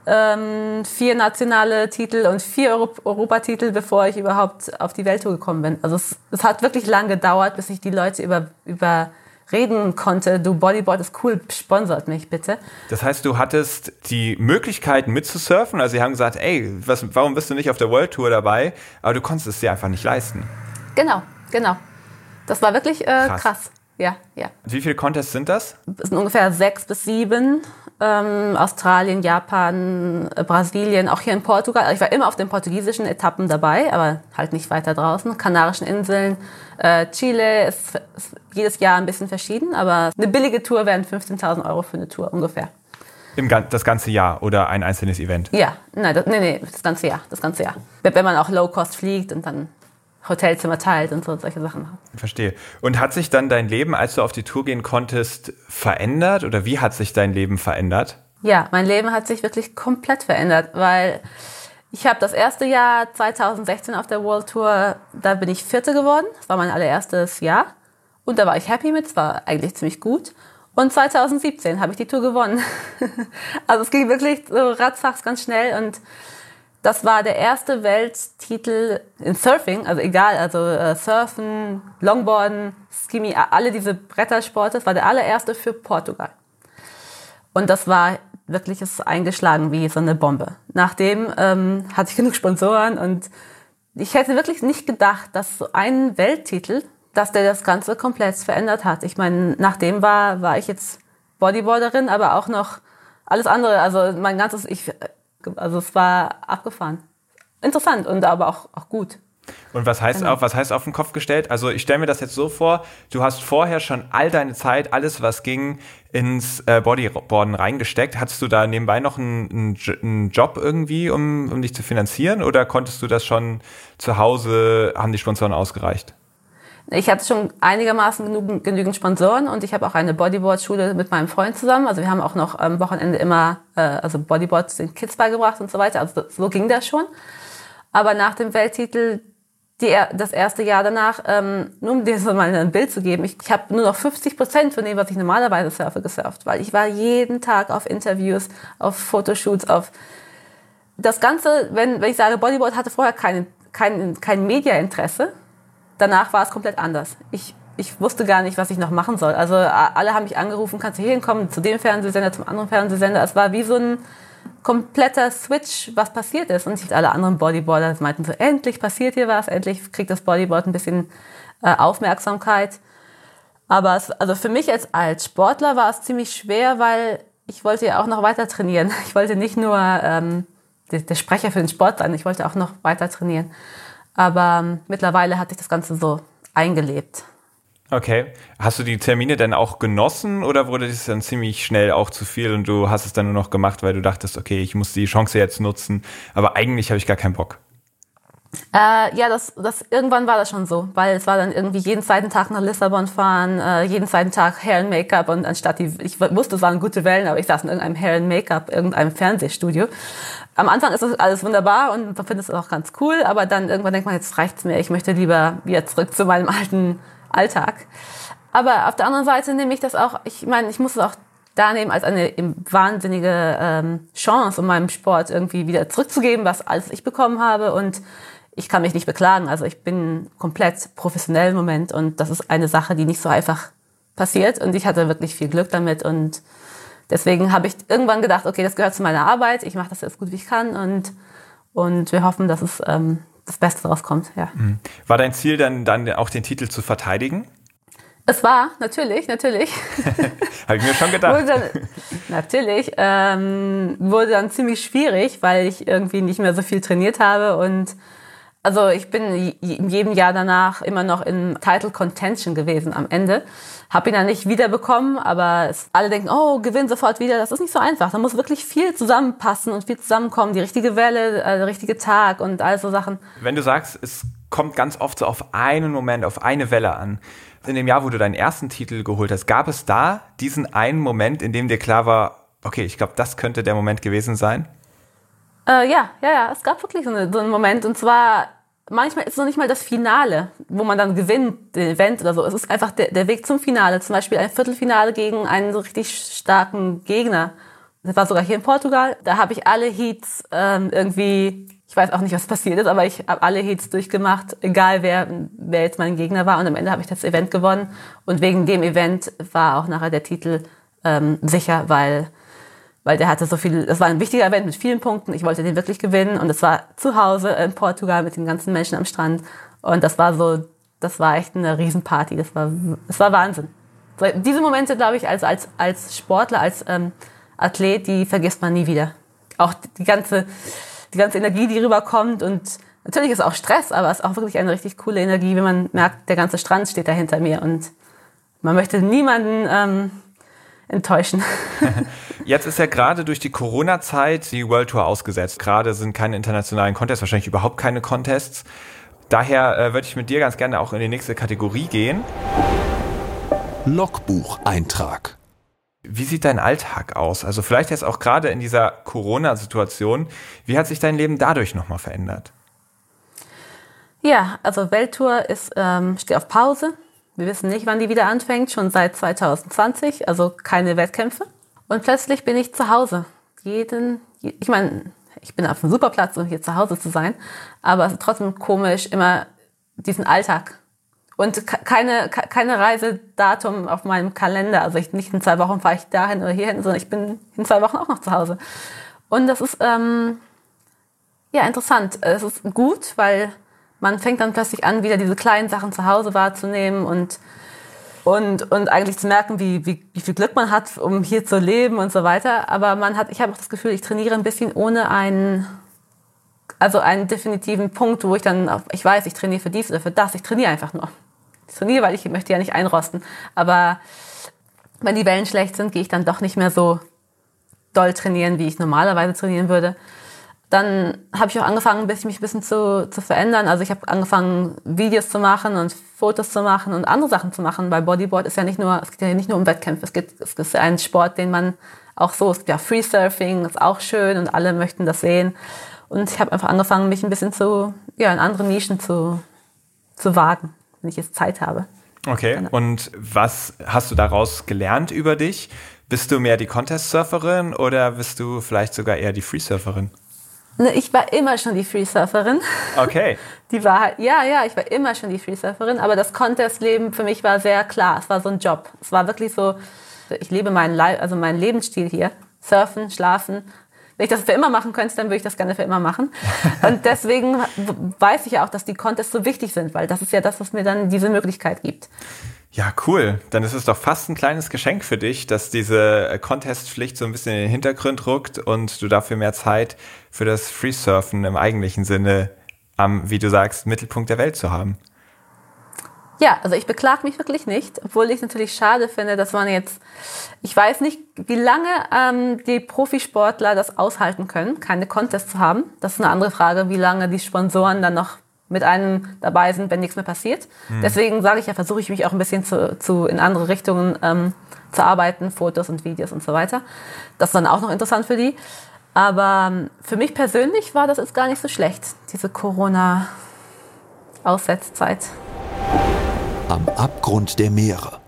ähm, vier nationale Titel und vier Euro Europatitel, bevor ich überhaupt auf die Welttour gekommen bin. Also es, es hat wirklich lange gedauert, bis ich die Leute über, über reden konnte, du Bodyboard ist cool, sponsert mich bitte. Das heißt, du hattest die Möglichkeit mitzusurfen, also sie haben gesagt, ey, was, warum bist du nicht auf der World Tour dabei? Aber du konntest es dir einfach nicht leisten. Genau, genau. Das war wirklich äh, krass. krass. Ja, ja. Wie viele Contests sind das? Es sind ungefähr sechs bis sieben. Ähm, Australien, Japan, äh, Brasilien, auch hier in Portugal. Also ich war immer auf den portugiesischen Etappen dabei, aber halt nicht weiter draußen. Kanarischen Inseln, äh, Chile ist, ist, jedes Jahr ein bisschen verschieden, aber eine billige Tour wären 15.000 Euro für eine Tour ungefähr. Im, das ganze Jahr oder ein einzelnes Event? Ja, nein, das, nee, nee, das ganze Jahr, das ganze Jahr. Wenn man auch Low-Cost fliegt und dann Hotelzimmer teilt und so solche Sachen. Verstehe. Und hat sich dann dein Leben, als du auf die Tour gehen konntest, verändert oder wie hat sich dein Leben verändert? Ja, mein Leben hat sich wirklich komplett verändert, weil ich habe das erste Jahr 2016 auf der World Tour, da bin ich Vierte geworden. Das war mein allererstes Jahr. Und da war ich happy mit, es war eigentlich ziemlich gut. Und 2017 habe ich die Tour gewonnen. also es ging wirklich so ratzfatz ganz schnell und das war der erste Welttitel in Surfing, also egal, also äh, Surfen, Longboarden, Skimi, alle diese Brettersporte. Das war der allererste für Portugal. Und das war wirklich ist eingeschlagen wie so eine Bombe. Nachdem ähm, hatte ich genug Sponsoren und ich hätte wirklich nicht gedacht, dass so ein Welttitel, dass der das Ganze komplett verändert hat. Ich meine, nachdem war, war ich jetzt Bodyboarderin, aber auch noch alles andere. Also mein ganzes, ich, also es war abgefahren. Interessant und aber auch, auch gut. Und was heißt, genau. auf, was heißt auf den Kopf gestellt? Also ich stelle mir das jetzt so vor, du hast vorher schon all deine Zeit, alles was ging, ins äh, Bodyboarden reingesteckt. Hattest du da nebenbei noch einen, einen Job irgendwie, um, um dich zu finanzieren? Oder konntest du das schon zu Hause, haben die Sponsoren ausgereicht? Ich hatte schon einigermaßen genug, genügend Sponsoren und ich habe auch eine Bodyboard-Schule mit meinem Freund zusammen. Also wir haben auch noch am Wochenende immer äh, also Bodyboards den Kids beigebracht und so weiter. Also so ging das schon. Aber nach dem Welttitel die, das erste Jahr danach, ähm, nur um dir so mal ein Bild zu geben, ich, ich habe nur noch 50 Prozent von dem, was ich normalerweise surfe, gesurft, weil ich war jeden Tag auf Interviews, auf Fotoshoots, auf das Ganze, wenn, wenn ich sage, Bodyboard hatte vorher kein, kein, kein Media-Interesse, danach war es komplett anders. Ich, ich wusste gar nicht, was ich noch machen soll. Also alle haben mich angerufen, kannst du hier hinkommen, zu dem Fernsehsender, zum anderen Fernsehsender. Es war wie so ein kompletter Switch, was passiert ist. Und alle anderen Bodyboarder meinten so, endlich passiert hier was, endlich kriegt das Bodyboard ein bisschen äh, Aufmerksamkeit. Aber es, also für mich als, als Sportler war es ziemlich schwer, weil ich wollte ja auch noch weiter trainieren. Ich wollte nicht nur ähm, der, der Sprecher für den Sport sein, ich wollte auch noch weiter trainieren. Aber ähm, mittlerweile hat sich das Ganze so eingelebt. Okay. Hast du die Termine denn auch genossen oder wurde das dann ziemlich schnell auch zu viel und du hast es dann nur noch gemacht, weil du dachtest, okay, ich muss die Chance jetzt nutzen, aber eigentlich habe ich gar keinen Bock? Äh, ja, das, das, irgendwann war das schon so, weil es war dann irgendwie jeden zweiten Tag nach Lissabon fahren, äh, jeden zweiten Tag Hair and Make-up und anstatt die, ich wusste, es waren gute Wellen, aber ich saß in irgendeinem Hair and Make-up, irgendeinem Fernsehstudio. Am Anfang ist das alles wunderbar und man findet es auch ganz cool, aber dann irgendwann denkt man, jetzt reicht's mir, ich möchte lieber wieder zurück zu meinem alten Alltag. Aber auf der anderen Seite nehme ich das auch, ich meine, ich muss es auch da nehmen als eine wahnsinnige ähm, Chance, um meinem Sport irgendwie wieder zurückzugeben, was alles ich bekommen habe. Und ich kann mich nicht beklagen. Also ich bin komplett professionell im Moment und das ist eine Sache, die nicht so einfach passiert. Und ich hatte wirklich viel Glück damit und deswegen habe ich irgendwann gedacht, okay, das gehört zu meiner Arbeit. Ich mache das jetzt gut wie ich kann und und wir hoffen, dass es ähm, das Beste daraus kommt. Ja. Mhm. War dein Ziel dann, dann auch den Titel zu verteidigen? Es war, natürlich, natürlich. Habe ich mir schon gedacht. Dann, natürlich. Ähm, wurde dann ziemlich schwierig, weil ich irgendwie nicht mehr so viel trainiert habe und also ich bin in jedem Jahr danach immer noch in Title Contention gewesen am Ende. Hab ihn dann nicht wiederbekommen, aber es, alle denken, oh, gewinn sofort wieder. Das ist nicht so einfach. Da muss wirklich viel zusammenpassen und viel zusammenkommen. Die richtige Welle, äh, der richtige Tag und all so Sachen. Wenn du sagst, es kommt ganz oft so auf einen Moment, auf eine Welle an. In dem Jahr, wo du deinen ersten Titel geholt hast, gab es da diesen einen Moment, in dem dir klar war, okay, ich glaube, das könnte der Moment gewesen sein? Äh, ja, ja, ja. Es gab wirklich so, eine, so einen Moment. Und zwar manchmal ist es noch nicht mal das Finale, wo man dann gewinnt, den Event oder so. Es ist einfach der, der Weg zum Finale. Zum Beispiel ein Viertelfinale gegen einen so richtig starken Gegner. Das war sogar hier in Portugal. Da habe ich alle Heats ähm, irgendwie, ich weiß auch nicht, was passiert ist, aber ich habe alle Heats durchgemacht, egal wer, wer jetzt mein Gegner war. Und am Ende habe ich das Event gewonnen. Und wegen dem Event war auch nachher der Titel ähm, sicher, weil weil der hatte so viel, das war ein wichtiger Event mit vielen Punkten. Ich wollte den wirklich gewinnen und es war zu Hause in Portugal mit den ganzen Menschen am Strand und das war so, das war echt eine Riesenparty. Das war, das war Wahnsinn. Diese Momente, glaube ich, als, als, als Sportler, als ähm, Athlet, die vergisst man nie wieder. Auch die ganze, die ganze Energie, die rüberkommt und natürlich ist auch Stress, aber es ist auch wirklich eine richtig coole Energie, wenn man merkt, der ganze Strand steht da hinter mir und man möchte niemanden ähm, enttäuschen. Jetzt ist ja gerade durch die Corona-Zeit die World Tour ausgesetzt. Gerade sind keine internationalen Contests, wahrscheinlich überhaupt keine Contests. Daher äh, würde ich mit dir ganz gerne auch in die nächste Kategorie gehen. Logbucheintrag. Wie sieht dein Alltag aus? Also vielleicht jetzt auch gerade in dieser Corona-Situation. Wie hat sich dein Leben dadurch nochmal verändert? Ja, also Welttour ist, ähm, steht auf Pause. Wir wissen nicht, wann die wieder anfängt, schon seit 2020, also keine Wettkämpfe. Und plötzlich bin ich zu Hause. Jeden, ich meine, ich bin auf einem super Platz, um hier zu Hause zu sein, aber es ist trotzdem komisch, immer diesen Alltag. Und keine, keine Reisedatum auf meinem Kalender. Also ich, nicht in zwei Wochen fahre ich dahin oder hierhin, sondern ich bin in zwei Wochen auch noch zu Hause. Und das ist ähm, ja interessant. Es ist gut, weil man fängt dann plötzlich an, wieder diese kleinen Sachen zu Hause wahrzunehmen und, und, und eigentlich zu merken, wie, wie, wie viel Glück man hat, um hier zu leben und so weiter. Aber man hat, ich habe auch das Gefühl, ich trainiere ein bisschen ohne einen, also einen definitiven Punkt, wo ich dann, ich weiß, ich trainiere für dies oder für das. Ich trainiere einfach nur. Ich trainiere, weil ich möchte ja nicht einrosten. Aber wenn die Wellen schlecht sind, gehe ich dann doch nicht mehr so doll trainieren, wie ich normalerweise trainieren würde. Dann habe ich auch angefangen, mich ein bisschen zu, zu verändern. Also ich habe angefangen, Videos zu machen und Fotos zu machen und andere Sachen zu machen. Weil Bodyboard ist ja nicht nur, es geht ja nicht nur um Wettkämpfe. Es, geht, es ist ja ein Sport, den man auch so, es gibt ja Freesurfing, ist auch schön und alle möchten das sehen. Und ich habe einfach angefangen, mich ein bisschen zu, ja, in andere Nischen zu, zu wagen, wenn ich jetzt Zeit habe. Okay, genau. und was hast du daraus gelernt über dich? Bist du mehr die Contest-Surferin oder bist du vielleicht sogar eher die Freesurferin? Ne, ich war immer schon die Freesurferin. Okay. Die war halt, ja, ja, ich war immer schon die Freesurferin, aber das Contest-Leben für mich war sehr klar. Es war so ein Job. Es war wirklich so, ich lebe meinen, also meinen Lebensstil hier. Surfen, schlafen. Wenn ich das für immer machen könnte, dann würde ich das gerne für immer machen. Und deswegen weiß ich ja auch, dass die Contests so wichtig sind, weil das ist ja das, was mir dann diese Möglichkeit gibt. Ja, cool. Dann ist es doch fast ein kleines Geschenk für dich, dass diese äh, Contest-Pflicht so ein bisschen in den Hintergrund rückt und du dafür mehr Zeit für das Freesurfen im eigentlichen Sinne am, wie du sagst, Mittelpunkt der Welt zu haben. Ja, also ich beklag mich wirklich nicht, obwohl ich es natürlich schade finde, dass man jetzt, ich weiß nicht, wie lange ähm, die Profisportler das aushalten können, keine Contests zu haben. Das ist eine andere Frage, wie lange die Sponsoren dann noch mit einem dabei sind, wenn nichts mehr passiert. Mhm. Deswegen sage ich ja, versuche ich mich auch ein bisschen zu, zu in andere Richtungen ähm, zu arbeiten, Fotos und Videos und so weiter. Das ist dann auch noch interessant für die. Aber ähm, für mich persönlich war das jetzt gar nicht so schlecht, diese Corona-Aussetzzeit. Am Abgrund der Meere.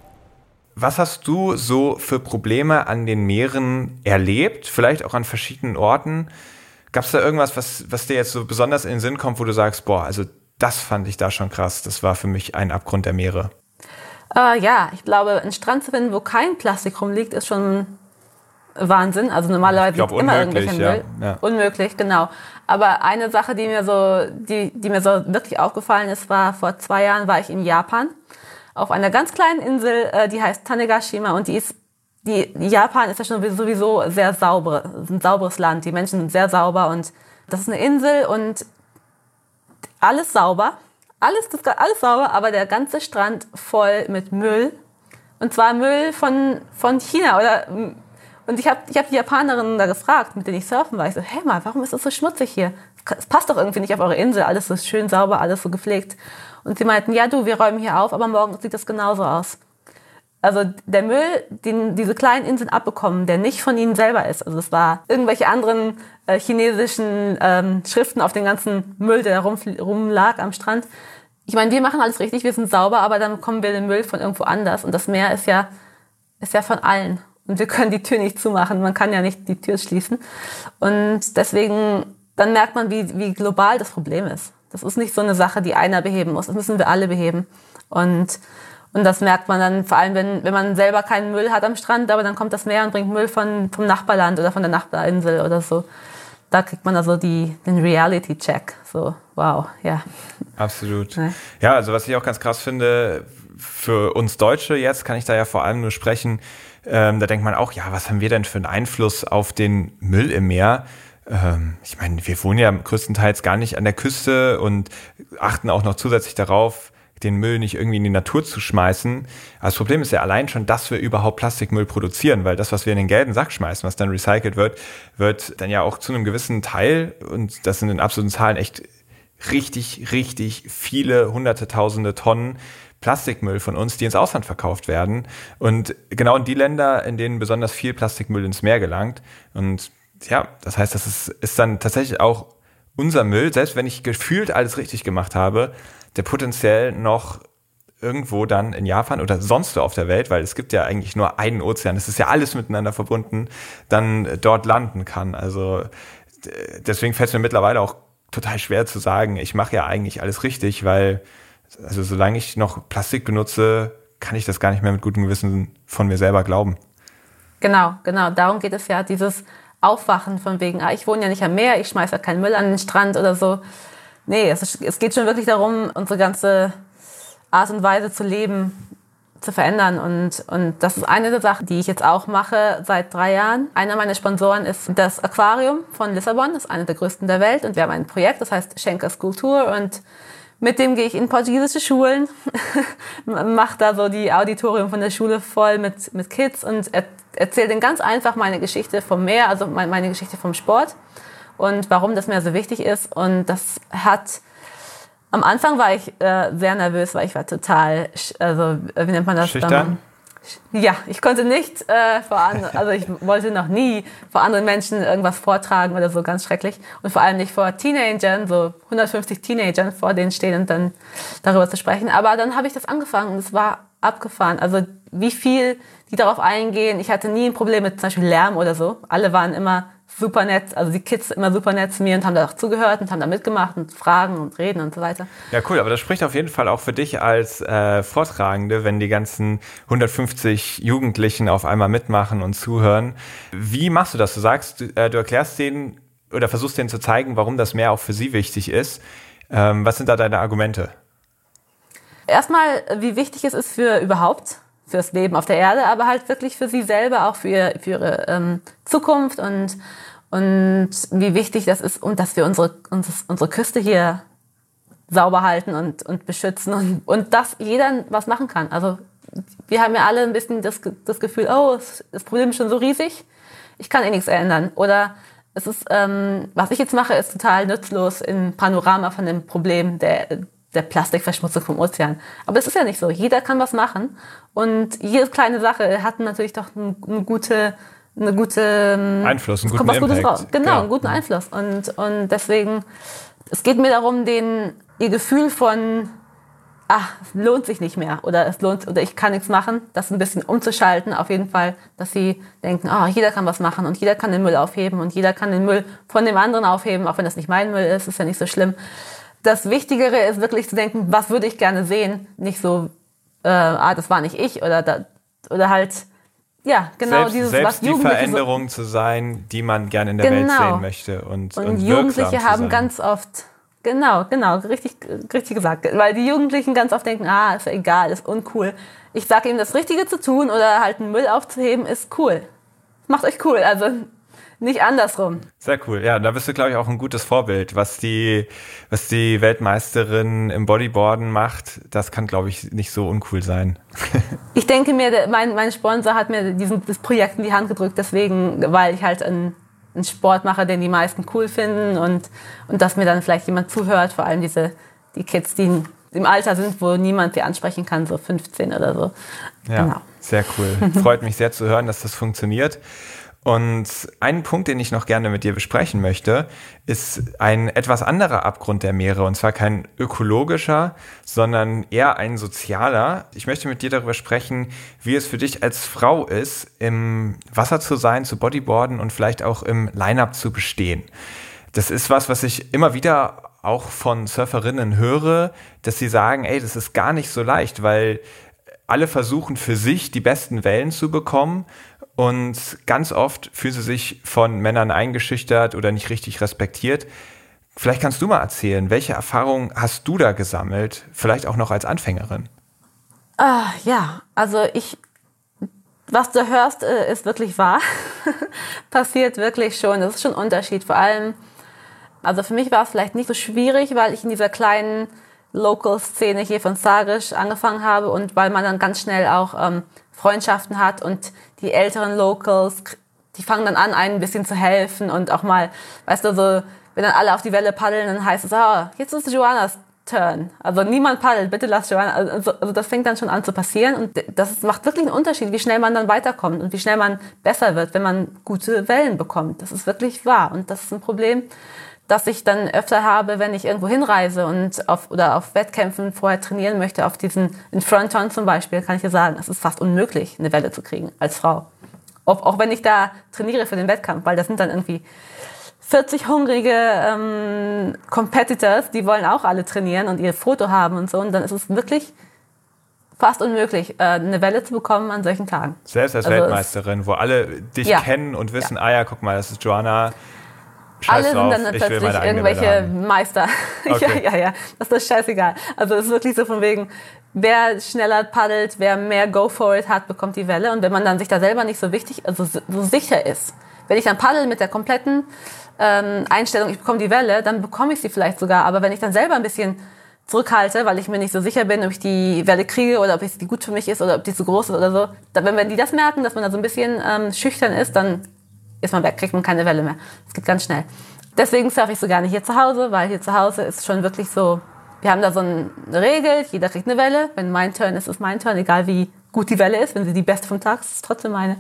Was hast du so für Probleme an den Meeren erlebt? Vielleicht auch an verschiedenen Orten? Gab es da irgendwas, was, was dir jetzt so besonders in den Sinn kommt, wo du sagst, boah, also das fand ich da schon krass. Das war für mich ein Abgrund der Meere. Äh, ja, ich glaube, einen Strand zu finden, wo kein Plastik rumliegt, ist schon Wahnsinn. Also normalerweise glaub, liegt immer irgendwelcher Müll. Ja, ja. Unmöglich, genau. Aber eine Sache, die mir so, die, die mir so wirklich aufgefallen ist, war vor zwei Jahren war ich in Japan auf einer ganz kleinen Insel, äh, die heißt Tanegashima und die ist die, Japan ist ja schon sowieso sehr sauber, ein sauberes Land. Die Menschen sind sehr sauber und das ist eine Insel und alles sauber. Alles, das, alles sauber, aber der ganze Strand voll mit Müll. Und zwar Müll von, von China oder, und ich habe ich hab die Japanerinnen da gefragt, mit denen ich surfen war. Ich so, hey mal, warum ist das so schmutzig hier? Es passt doch irgendwie nicht auf eure Insel. Alles so schön sauber, alles so gepflegt. Und sie meinten, ja du, wir räumen hier auf, aber morgen sieht das genauso aus also der Müll, den diese kleinen Inseln abbekommen, der nicht von ihnen selber ist. Also es war irgendwelche anderen äh, chinesischen ähm, Schriften auf den ganzen Müll, der rum, rumlag am Strand. Ich meine, wir machen alles richtig, wir sind sauber, aber dann bekommen wir den Müll von irgendwo anders. Und das Meer ist ja, ist ja von allen. Und wir können die Tür nicht zumachen. Man kann ja nicht die Tür schließen. Und deswegen, dann merkt man, wie, wie global das Problem ist. Das ist nicht so eine Sache, die einer beheben muss. Das müssen wir alle beheben. Und und das merkt man dann vor allem, wenn, wenn man selber keinen Müll hat am Strand, aber dann kommt das Meer und bringt Müll von, vom Nachbarland oder von der Nachbarinsel oder so. Da kriegt man also die, den Reality-Check. So, wow, ja. Absolut. Ja. ja, also was ich auch ganz krass finde, für uns Deutsche jetzt kann ich da ja vor allem nur sprechen, ähm, da denkt man auch, ja, was haben wir denn für einen Einfluss auf den Müll im Meer? Ähm, ich meine, wir wohnen ja größtenteils gar nicht an der Küste und achten auch noch zusätzlich darauf, den Müll nicht irgendwie in die Natur zu schmeißen. das Problem ist ja allein schon, dass wir überhaupt Plastikmüll produzieren, weil das, was wir in den gelben Sack schmeißen, was dann recycelt wird, wird dann ja auch zu einem gewissen Teil, und das sind in absoluten Zahlen echt richtig, richtig viele hunderte, tausende Tonnen Plastikmüll von uns, die ins Ausland verkauft werden. Und genau in die Länder, in denen besonders viel Plastikmüll ins Meer gelangt. Und ja, das heißt, das ist, ist dann tatsächlich auch unser Müll, selbst wenn ich gefühlt alles richtig gemacht habe, der potenziell noch irgendwo dann in Japan oder sonst wo auf der Welt, weil es gibt ja eigentlich nur einen Ozean, es ist ja alles miteinander verbunden, dann dort landen kann. Also deswegen fällt es mir mittlerweile auch total schwer zu sagen, ich mache ja eigentlich alles richtig, weil also solange ich noch Plastik benutze, kann ich das gar nicht mehr mit gutem Gewissen von mir selber glauben. Genau, genau. Darum geht es ja, dieses Aufwachen von wegen, ah, ich wohne ja nicht am Meer, ich schmeiße ja keinen Müll an den Strand oder so. Nee, es, ist, es geht schon wirklich darum, unsere ganze Art und Weise zu leben zu verändern. Und, und das ist eine der Sachen, die ich jetzt auch mache seit drei Jahren. Einer meiner Sponsoren ist das Aquarium von Lissabon, das ist einer der größten der Welt. Und wir haben ein Projekt, das heißt Schenkers Kultur. Und mit dem gehe ich in portugiesische Schulen, mache da so die Auditorium von der Schule voll mit, mit Kids und er, erzähle denen ganz einfach meine Geschichte vom Meer, also meine Geschichte vom Sport und warum das Meer so wichtig ist. Und das hat am Anfang war ich äh, sehr nervös, weil ich war total, also wie nennt man das? Schüchtern? Ja, ich konnte nicht äh, vor anderen, also ich wollte noch nie vor anderen Menschen irgendwas vortragen oder so, ganz schrecklich. Und vor allem nicht vor Teenagern, so 150 Teenagern vor denen stehen und dann darüber zu sprechen. Aber dann habe ich das angefangen und es war abgefahren. Also wie viel die darauf eingehen. Ich hatte nie ein Problem mit zum Beispiel Lärm oder so. Alle waren immer super nett, also die Kids immer super nett zu mir und haben da auch zugehört und haben da mitgemacht und Fragen und Reden und so weiter. Ja, cool, aber das spricht auf jeden Fall auch für dich als äh, Vortragende, wenn die ganzen 150 Jugendlichen auf einmal mitmachen und zuhören. Wie machst du das? Du sagst, du, äh, du erklärst denen oder versuchst denen zu zeigen, warum das mehr auch für sie wichtig ist. Ähm, was sind da deine Argumente? Erstmal, wie wichtig es ist für überhaupt fürs Leben auf der Erde, aber halt wirklich für sie selber, auch für, für ihre ähm, Zukunft und, und wie wichtig das ist und dass wir unsere, uns, unsere Küste hier sauber halten und, und beschützen und, und dass jeder was machen kann. Also wir haben ja alle ein bisschen das, das Gefühl, oh, das Problem ist schon so riesig, ich kann eh nichts ändern. Oder es ist, ähm, was ich jetzt mache, ist total nützlos im Panorama von dem Problem der, der Plastikverschmutzung vom Ozean. Aber das ist ja nicht so. Jeder kann was machen. Und jede kleine Sache hat natürlich doch eine, eine gute, eine gute ähm, Einfluss, einen guten Impact. Raus. Genau, genau, einen guten Einfluss. Und, und deswegen, es geht mir darum, den, ihr Gefühl von, ach, es lohnt sich nicht mehr oder es lohnt, oder ich kann nichts machen, das ein bisschen umzuschalten. Auf jeden Fall, dass sie denken, ah, oh, jeder kann was machen und jeder kann den Müll aufheben und jeder kann den Müll von dem anderen aufheben, auch wenn das nicht mein Müll ist, ist ja nicht so schlimm das Wichtigere ist wirklich zu denken, was würde ich gerne sehen? Nicht so, äh, ah, das war nicht ich oder, da, oder halt, ja, genau selbst, dieses, selbst was die Veränderung so, zu sein, die man gerne in der genau. Welt sehen möchte. Und, und, und Jugendliche haben ganz oft, genau, genau, richtig, richtig gesagt, weil die Jugendlichen ganz oft denken, ah, ist ja egal, ist uncool. Ich sage ihm, das Richtige zu tun oder halt einen Müll aufzuheben, ist cool. Macht euch cool. Also nicht andersrum. Sehr cool. Ja, da bist du, glaube ich, auch ein gutes Vorbild. Was die, was die Weltmeisterin im Bodyboarden macht, das kann, glaube ich, nicht so uncool sein. ich denke mir, mein, mein Sponsor hat mir diesen, das Projekt in die Hand gedrückt, deswegen, weil ich halt einen, einen Sport mache, den die meisten cool finden und, und dass mir dann vielleicht jemand zuhört, vor allem diese, die Kids, die im Alter sind, wo niemand sie ansprechen kann, so 15 oder so. Ja, genau. sehr cool. Freut mich sehr zu hören, dass das funktioniert. Und ein Punkt, den ich noch gerne mit dir besprechen möchte, ist ein etwas anderer Abgrund der Meere. Und zwar kein ökologischer, sondern eher ein sozialer. Ich möchte mit dir darüber sprechen, wie es für dich als Frau ist, im Wasser zu sein, zu bodyboarden und vielleicht auch im Line-up zu bestehen. Das ist was, was ich immer wieder auch von Surferinnen höre, dass sie sagen, ey, das ist gar nicht so leicht, weil alle versuchen für sich die besten Wellen zu bekommen und ganz oft fühlen sie sich von Männern eingeschüchtert oder nicht richtig respektiert. Vielleicht kannst du mal erzählen, welche Erfahrungen hast du da gesammelt, vielleicht auch noch als Anfängerin? Ah, ja, also ich, was du hörst, äh, ist wirklich wahr. Passiert wirklich schon. Das ist schon ein Unterschied. Vor allem, also für mich war es vielleicht nicht so schwierig, weil ich in dieser kleinen Local-Szene hier von Sarisch angefangen habe und weil man dann ganz schnell auch ähm, Freundschaften hat und die älteren Locals, die fangen dann an, einem ein bisschen zu helfen und auch mal, weißt du, so, wenn dann alle auf die Welle paddeln, dann heißt es, ah, jetzt ist Joannas Turn. Also niemand paddelt, bitte lass Joanna. Also, also das fängt dann schon an zu passieren und das macht wirklich einen Unterschied, wie schnell man dann weiterkommt und wie schnell man besser wird, wenn man gute Wellen bekommt. Das ist wirklich wahr und das ist ein Problem, das ich dann öfter habe, wenn ich irgendwo hinreise und auf, oder auf Wettkämpfen vorher trainieren möchte, auf diesen, in Fronton zum Beispiel, kann ich dir sagen, es ist fast unmöglich, eine Welle zu kriegen als Frau. Auch, auch wenn ich da trainiere für den Wettkampf, weil das sind dann irgendwie 40 hungrige ähm, Competitors, die wollen auch alle trainieren und ihr Foto haben und so. Und dann ist es wirklich fast unmöglich, äh, eine Welle zu bekommen an solchen Tagen. Selbst als also Weltmeisterin, wo alle dich ja. kennen und wissen, ja. ah ja, guck mal, das ist Joanna. Scheiß Alle sind dann plötzlich irgendwelche Meister. Okay. ja, ja, ja. Das ist scheißegal. Also es ist wirklich so von wegen, wer schneller paddelt, wer mehr Go for it hat, bekommt die Welle. Und wenn man dann sich da selber nicht so wichtig, also so sicher ist, wenn ich dann paddel mit der kompletten ähm, Einstellung, ich bekomme die Welle, dann bekomme ich sie vielleicht sogar. Aber wenn ich dann selber ein bisschen zurückhalte, weil ich mir nicht so sicher bin, ob ich die Welle kriege oder ob die gut für mich ist oder ob die zu groß ist oder so, dann, wenn, wenn die das merken, dass man da so ein bisschen ähm, schüchtern ist, dann ist man weg, kriegt man keine Welle mehr. Das geht ganz schnell. Deswegen surfe ich so gerne hier zu Hause, weil hier zu Hause ist schon wirklich so, wir haben da so eine Regel, jeder kriegt eine Welle. Wenn mein Turn ist, ist mein Turn, egal wie gut die Welle ist. Wenn sie die beste vom Tag ist, ist es trotzdem meine.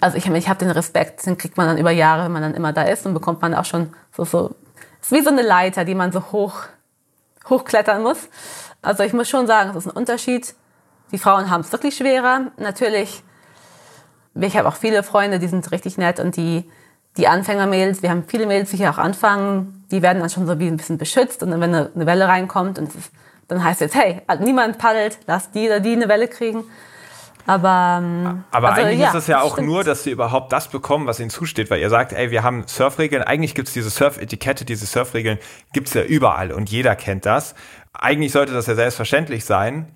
Also ich, ich habe den Respekt, den kriegt man dann über Jahre, wenn man dann immer da ist und bekommt man auch schon so, so, ist wie so eine Leiter, die man so hoch, hochklettern muss. Also ich muss schon sagen, es ist ein Unterschied. Die Frauen haben es wirklich schwerer. Natürlich ich habe auch viele Freunde, die sind richtig nett und die, die Anfängermädels, wir haben viele Mädels, die hier auch anfangen, die werden dann schon so wie ein bisschen beschützt und dann, wenn eine, eine Welle reinkommt und ist, dann heißt es jetzt, hey, niemand paddelt, lass die oder die eine Welle kriegen. Aber, ähm, aber also, eigentlich ja, ist es ja auch stimmt. nur, dass sie überhaupt das bekommen, was ihnen zusteht, weil ihr sagt, ey, wir haben Surfregeln, eigentlich gibt es diese Surf-Etikette, diese Surfregeln gibt es ja überall und jeder kennt das. Eigentlich sollte das ja selbstverständlich sein.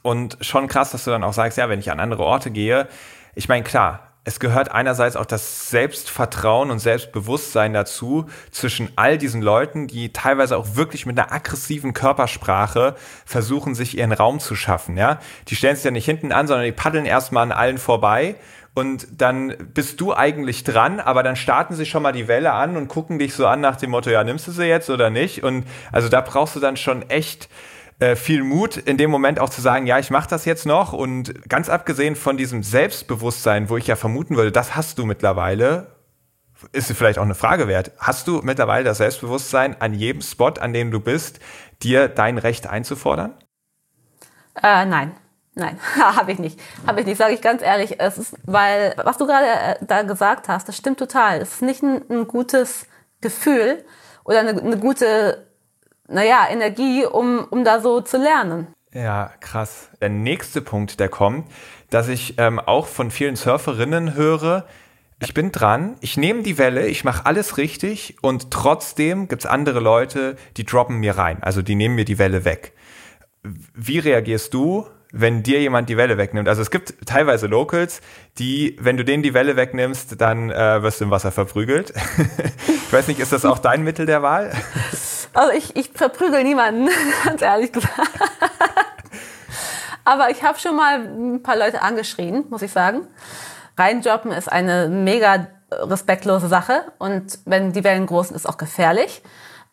Und schon krass, dass du dann auch sagst, ja, wenn ich an andere Orte gehe, ich meine, klar, es gehört einerseits auch das Selbstvertrauen und Selbstbewusstsein dazu, zwischen all diesen Leuten, die teilweise auch wirklich mit einer aggressiven Körpersprache versuchen, sich ihren Raum zu schaffen, ja. Die stellen sich ja nicht hinten an, sondern die paddeln erstmal an allen vorbei und dann bist du eigentlich dran, aber dann starten sie schon mal die Welle an und gucken dich so an nach dem Motto, ja, nimmst du sie jetzt oder nicht? Und also da brauchst du dann schon echt äh, viel Mut, in dem Moment auch zu sagen, ja, ich mache das jetzt noch. Und ganz abgesehen von diesem Selbstbewusstsein, wo ich ja vermuten würde, das hast du mittlerweile, ist vielleicht auch eine Frage wert. Hast du mittlerweile das Selbstbewusstsein, an jedem Spot, an dem du bist, dir dein Recht einzufordern? Äh, nein. Nein, habe ich nicht. Habe ich nicht, sage ich ganz ehrlich. Es ist, weil, was du gerade äh, da gesagt hast, das stimmt total. Es ist nicht ein, ein gutes Gefühl oder eine, eine gute naja, Energie, um, um da so zu lernen. Ja, krass. Der nächste Punkt, der kommt, dass ich ähm, auch von vielen Surferinnen höre, ich bin dran, ich nehme die Welle, ich mache alles richtig und trotzdem gibt es andere Leute, die droppen mir rein, also die nehmen mir die Welle weg. Wie reagierst du, wenn dir jemand die Welle wegnimmt? Also es gibt teilweise Locals, die, wenn du denen die Welle wegnimmst, dann äh, wirst du im Wasser verprügelt. ich weiß nicht, ist das auch dein Mittel der Wahl? Also ich, ich verprügel niemanden, ganz ehrlich gesagt. Aber ich habe schon mal ein paar Leute angeschrien, muss ich sagen. Reinjobben ist eine mega respektlose Sache und wenn die Wellen groß sind, ist auch gefährlich.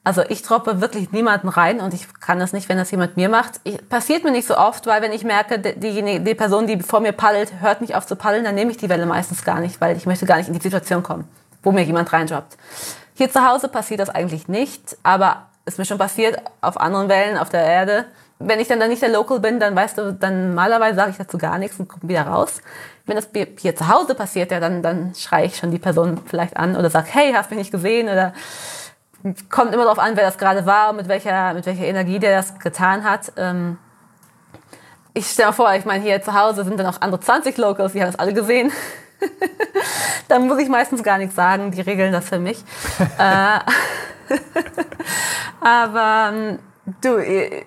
Also ich droppe wirklich niemanden rein und ich kann das nicht, wenn das jemand mir macht. Ich, passiert mir nicht so oft, weil wenn ich merke, die, die Person, die vor mir paddelt, hört nicht auf zu paddeln, dann nehme ich die Welle meistens gar nicht, weil ich möchte gar nicht in die Situation kommen, wo mir jemand reinjobbt. Hier zu Hause passiert das eigentlich nicht, aber ist mir schon passiert auf anderen Wellen auf der Erde. Wenn ich dann, dann nicht der Local bin, dann weißt du, dann normalerweise sage ich dazu gar nichts und komme wieder raus. Wenn das hier zu Hause passiert, ja, dann, dann schreie ich schon die Person vielleicht an oder sag, hey, hast mich nicht gesehen oder kommt immer darauf an, wer das gerade war und mit welcher, mit welcher Energie der das getan hat. Ähm, ich stelle mir vor, ich meine, hier zu Hause sind dann auch andere 20 Locals, die haben das alle gesehen. dann muss ich meistens gar nichts sagen, die regeln das für mich. äh, Aber ähm, du, äh,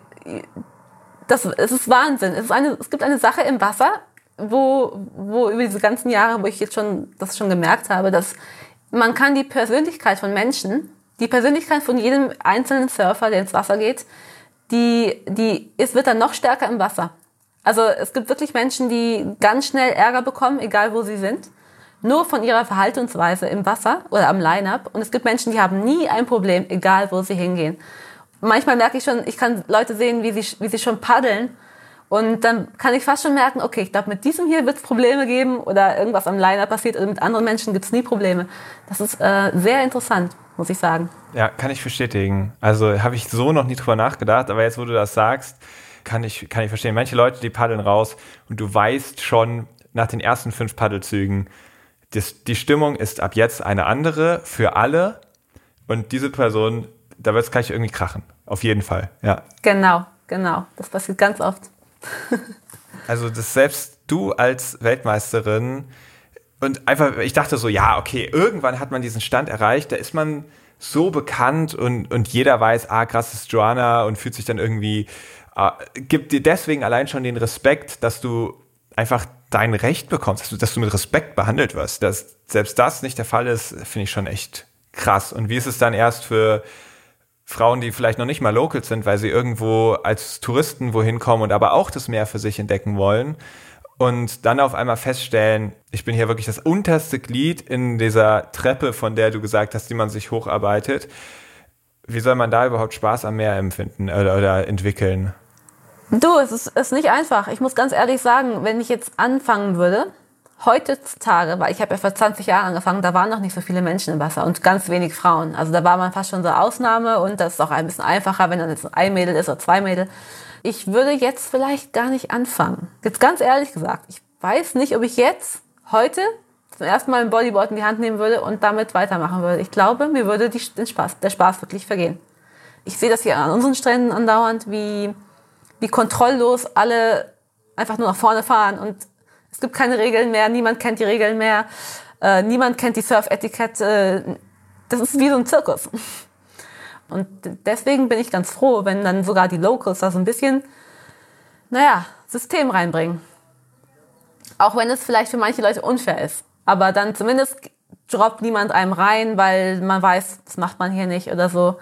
das, es ist Wahnsinn. Es, ist eine, es gibt eine Sache im Wasser, wo, wo über diese ganzen Jahre, wo ich jetzt schon das schon gemerkt habe, dass man kann die Persönlichkeit von Menschen, die Persönlichkeit von jedem einzelnen Surfer, der ins Wasser geht, die, die, es wird dann noch stärker im Wasser. Also es gibt wirklich Menschen, die ganz schnell Ärger bekommen, egal wo sie sind. Nur von ihrer Verhaltensweise im Wasser oder am Line-Up. Und es gibt Menschen, die haben nie ein Problem, egal wo sie hingehen. Manchmal merke ich schon, ich kann Leute sehen, wie sie, wie sie schon paddeln. Und dann kann ich fast schon merken, okay, ich glaube, mit diesem hier wird es Probleme geben oder irgendwas am Liner passiert oder mit anderen Menschen gibt es nie Probleme. Das ist äh, sehr interessant, muss ich sagen. Ja, kann ich bestätigen. Also habe ich so noch nie drüber nachgedacht, aber jetzt, wo du das sagst, kann ich, kann ich verstehen. Manche Leute, die paddeln raus und du weißt schon nach den ersten fünf Paddelzügen, das, die Stimmung ist ab jetzt eine andere für alle und diese Person, da wird es gleich irgendwie krachen. Auf jeden Fall, ja. Genau, genau. Das passiert ganz oft. also, dass selbst du als Weltmeisterin und einfach, ich dachte so, ja, okay, irgendwann hat man diesen Stand erreicht, da ist man so bekannt und, und jeder weiß, ah, krass ist Joanna und fühlt sich dann irgendwie gibt dir deswegen allein schon den Respekt, dass du einfach dein Recht bekommst, dass du, dass du mit Respekt behandelt wirst. Dass selbst das nicht der Fall ist, finde ich schon echt krass. Und wie ist es dann erst für Frauen, die vielleicht noch nicht mal local sind, weil sie irgendwo als Touristen wohin kommen und aber auch das Meer für sich entdecken wollen und dann auf einmal feststellen, ich bin hier wirklich das unterste Glied in dieser Treppe, von der du gesagt hast, die man sich hocharbeitet. Wie soll man da überhaupt Spaß am Meer empfinden oder, oder entwickeln? Du, es ist, ist nicht einfach. Ich muss ganz ehrlich sagen, wenn ich jetzt anfangen würde, heutzutage, weil ich habe ja vor 20 Jahren angefangen, da waren noch nicht so viele Menschen im Wasser und ganz wenig Frauen. Also da war man fast schon so Ausnahme und das ist auch ein bisschen einfacher, wenn dann jetzt ein Mädel ist oder zwei Mädel. Ich würde jetzt vielleicht gar nicht anfangen. Jetzt ganz ehrlich gesagt, ich weiß nicht, ob ich jetzt, heute, zum ersten Mal ein Bodyboard in die Hand nehmen würde und damit weitermachen würde. Ich glaube, mir würde die, den Spaß, der Spaß wirklich vergehen. Ich sehe das hier an unseren Stränden andauernd, wie wie kontrolllos alle einfach nur nach vorne fahren und es gibt keine Regeln mehr, niemand kennt die Regeln mehr, äh, niemand kennt die Surf-Etikette. Das ist wie so ein Zirkus. Und deswegen bin ich ganz froh, wenn dann sogar die Locals da so ein bisschen, naja, System reinbringen. Auch wenn es vielleicht für manche Leute unfair ist. Aber dann zumindest droppt niemand einem rein, weil man weiß, das macht man hier nicht oder so.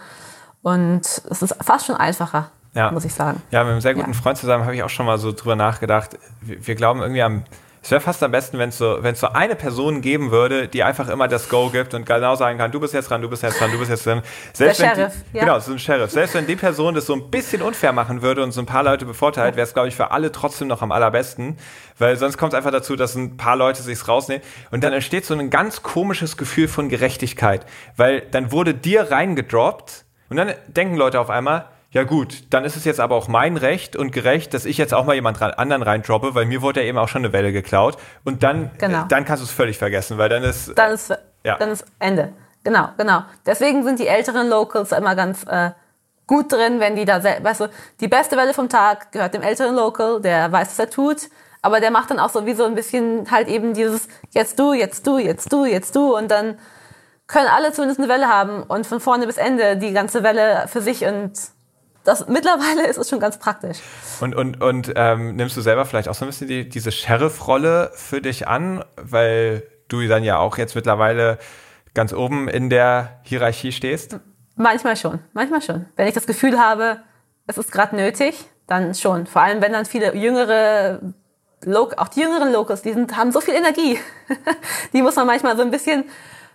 Und es ist fast schon einfacher ja. muss ich sagen. Ja, mit einem sehr guten ja. Freund zusammen habe ich auch schon mal so drüber nachgedacht. Wir, wir glauben irgendwie am, es wäre fast am besten, wenn es so, so eine Person geben würde, die einfach immer das Go gibt und genau sagen kann, du bist jetzt dran, du bist jetzt dran, du bist jetzt dran. Selbst Der Sheriff, die, ja. Genau, so ein Sheriff. Selbst wenn die Person das so ein bisschen unfair machen würde und so ein paar Leute bevorteilt, wäre es, glaube ich, für alle trotzdem noch am allerbesten. Weil sonst kommt es einfach dazu, dass ein paar Leute sich's rausnehmen. Und dann entsteht so ein ganz komisches Gefühl von Gerechtigkeit. Weil dann wurde dir reingedroppt und dann denken Leute auf einmal, ja gut, dann ist es jetzt aber auch mein Recht und gerecht, dass ich jetzt auch mal jemand anderen reindroppe, weil mir wurde ja eben auch schon eine Welle geklaut. Und dann, genau. dann kannst du es völlig vergessen, weil dann ist, dann ist, ja. dann ist Ende. Genau, genau. Deswegen sind die älteren Locals immer ganz äh, gut drin, wenn die da, weißt du, die beste Welle vom Tag gehört dem älteren Local, der weiß, was er tut. Aber der macht dann auch so wie so ein bisschen halt eben dieses jetzt du, jetzt du, jetzt du, jetzt du und dann können alle zumindest eine Welle haben und von vorne bis Ende die ganze Welle für sich und das, mittlerweile ist es schon ganz praktisch. Und, und, und ähm, nimmst du selber vielleicht auch so ein bisschen die, diese Sheriff-Rolle für dich an, weil du dann ja auch jetzt mittlerweile ganz oben in der Hierarchie stehst? Manchmal schon, manchmal schon. Wenn ich das Gefühl habe, es ist gerade nötig, dann schon. Vor allem, wenn dann viele jüngere, auch die jüngeren Locals, die sind, haben so viel Energie. die muss man manchmal so ein bisschen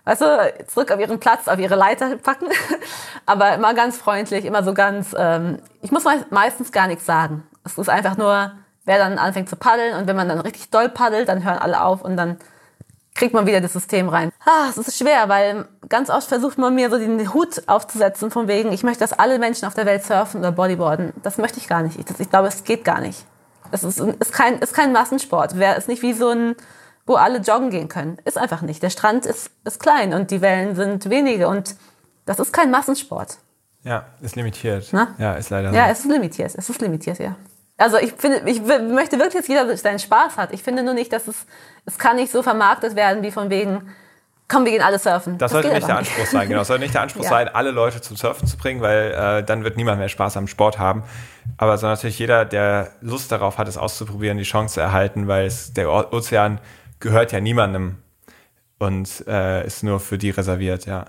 weißt du, zurück auf ihren Platz, auf ihre Leiter packen. Aber immer ganz freundlich, immer so ganz, ähm, ich muss meistens gar nichts sagen. Es ist einfach nur, wer dann anfängt zu paddeln und wenn man dann richtig doll paddelt, dann hören alle auf und dann kriegt man wieder das System rein. Ah, es ist schwer, weil ganz oft versucht man mir so den Hut aufzusetzen von wegen, ich möchte, dass alle Menschen auf der Welt surfen oder Bodyboarden. Das möchte ich gar nicht. Ich, ich glaube, es geht gar nicht. Es ist, ist, kein, ist kein Massensport. Wer ist nicht wie so ein wo alle joggen gehen können. Ist einfach nicht. Der Strand ist, ist klein und die Wellen sind wenige und das ist kein Massensport. Ja, ist limitiert. Na? Ja, ist leider so. Ja, es ist limitiert. Es ist limitiert, ja. Also ich finde, ich möchte wirklich, dass jeder seinen Spaß hat. Ich finde nur nicht, dass es, es kann nicht so vermarktet werden wie von wegen, komm, wir gehen alle surfen. Das, das sollte nicht der Anspruch nicht. sein, genau. Es sollte nicht der Anspruch ja. sein, alle Leute zum Surfen zu bringen, weil äh, dann wird niemand mehr Spaß am Sport haben. Aber so natürlich jeder, der Lust darauf hat, es auszuprobieren, die Chance zu erhalten, weil es der Ozean gehört ja niemandem und äh, ist nur für die reserviert, ja.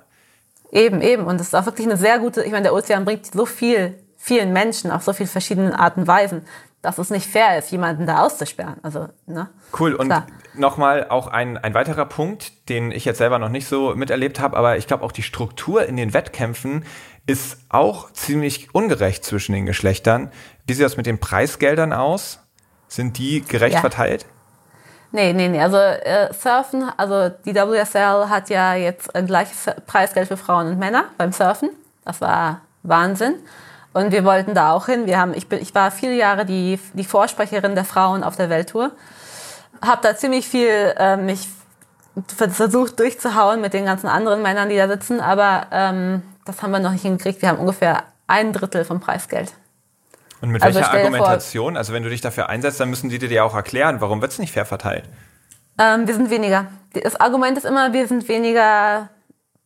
Eben, eben. Und es ist auch wirklich eine sehr gute, ich meine, der Ozean bringt so viel, vielen Menschen auf so vielen verschiedenen Arten und Weisen, dass es nicht fair ist, jemanden da auszusperren. Also, ne? Cool. Und nochmal auch ein, ein weiterer Punkt, den ich jetzt selber noch nicht so miterlebt habe, aber ich glaube auch die Struktur in den Wettkämpfen ist auch ziemlich ungerecht zwischen den Geschlechtern. Wie sieht das mit den Preisgeldern aus? Sind die gerecht ja. verteilt? Nee, nee, nee. Also äh, Surfen, also die WSL hat ja jetzt ein gleiches Preisgeld für Frauen und Männer beim Surfen. Das war Wahnsinn. Und wir wollten da auch hin. Wir haben, ich, bin, ich war viele Jahre die, die Vorsprecherin der Frauen auf der Welttour. Habe da ziemlich viel äh, mich versucht durchzuhauen mit den ganzen anderen Männern, die da sitzen. Aber ähm, das haben wir noch nicht hingekriegt. Wir haben ungefähr ein Drittel vom Preisgeld. Und mit also welcher Argumentation? Vor, also wenn du dich dafür einsetzt, dann müssen die dir ja auch erklären, warum wird es nicht fair verteilt? Ähm, wir sind weniger. Das Argument ist immer, wir sind weniger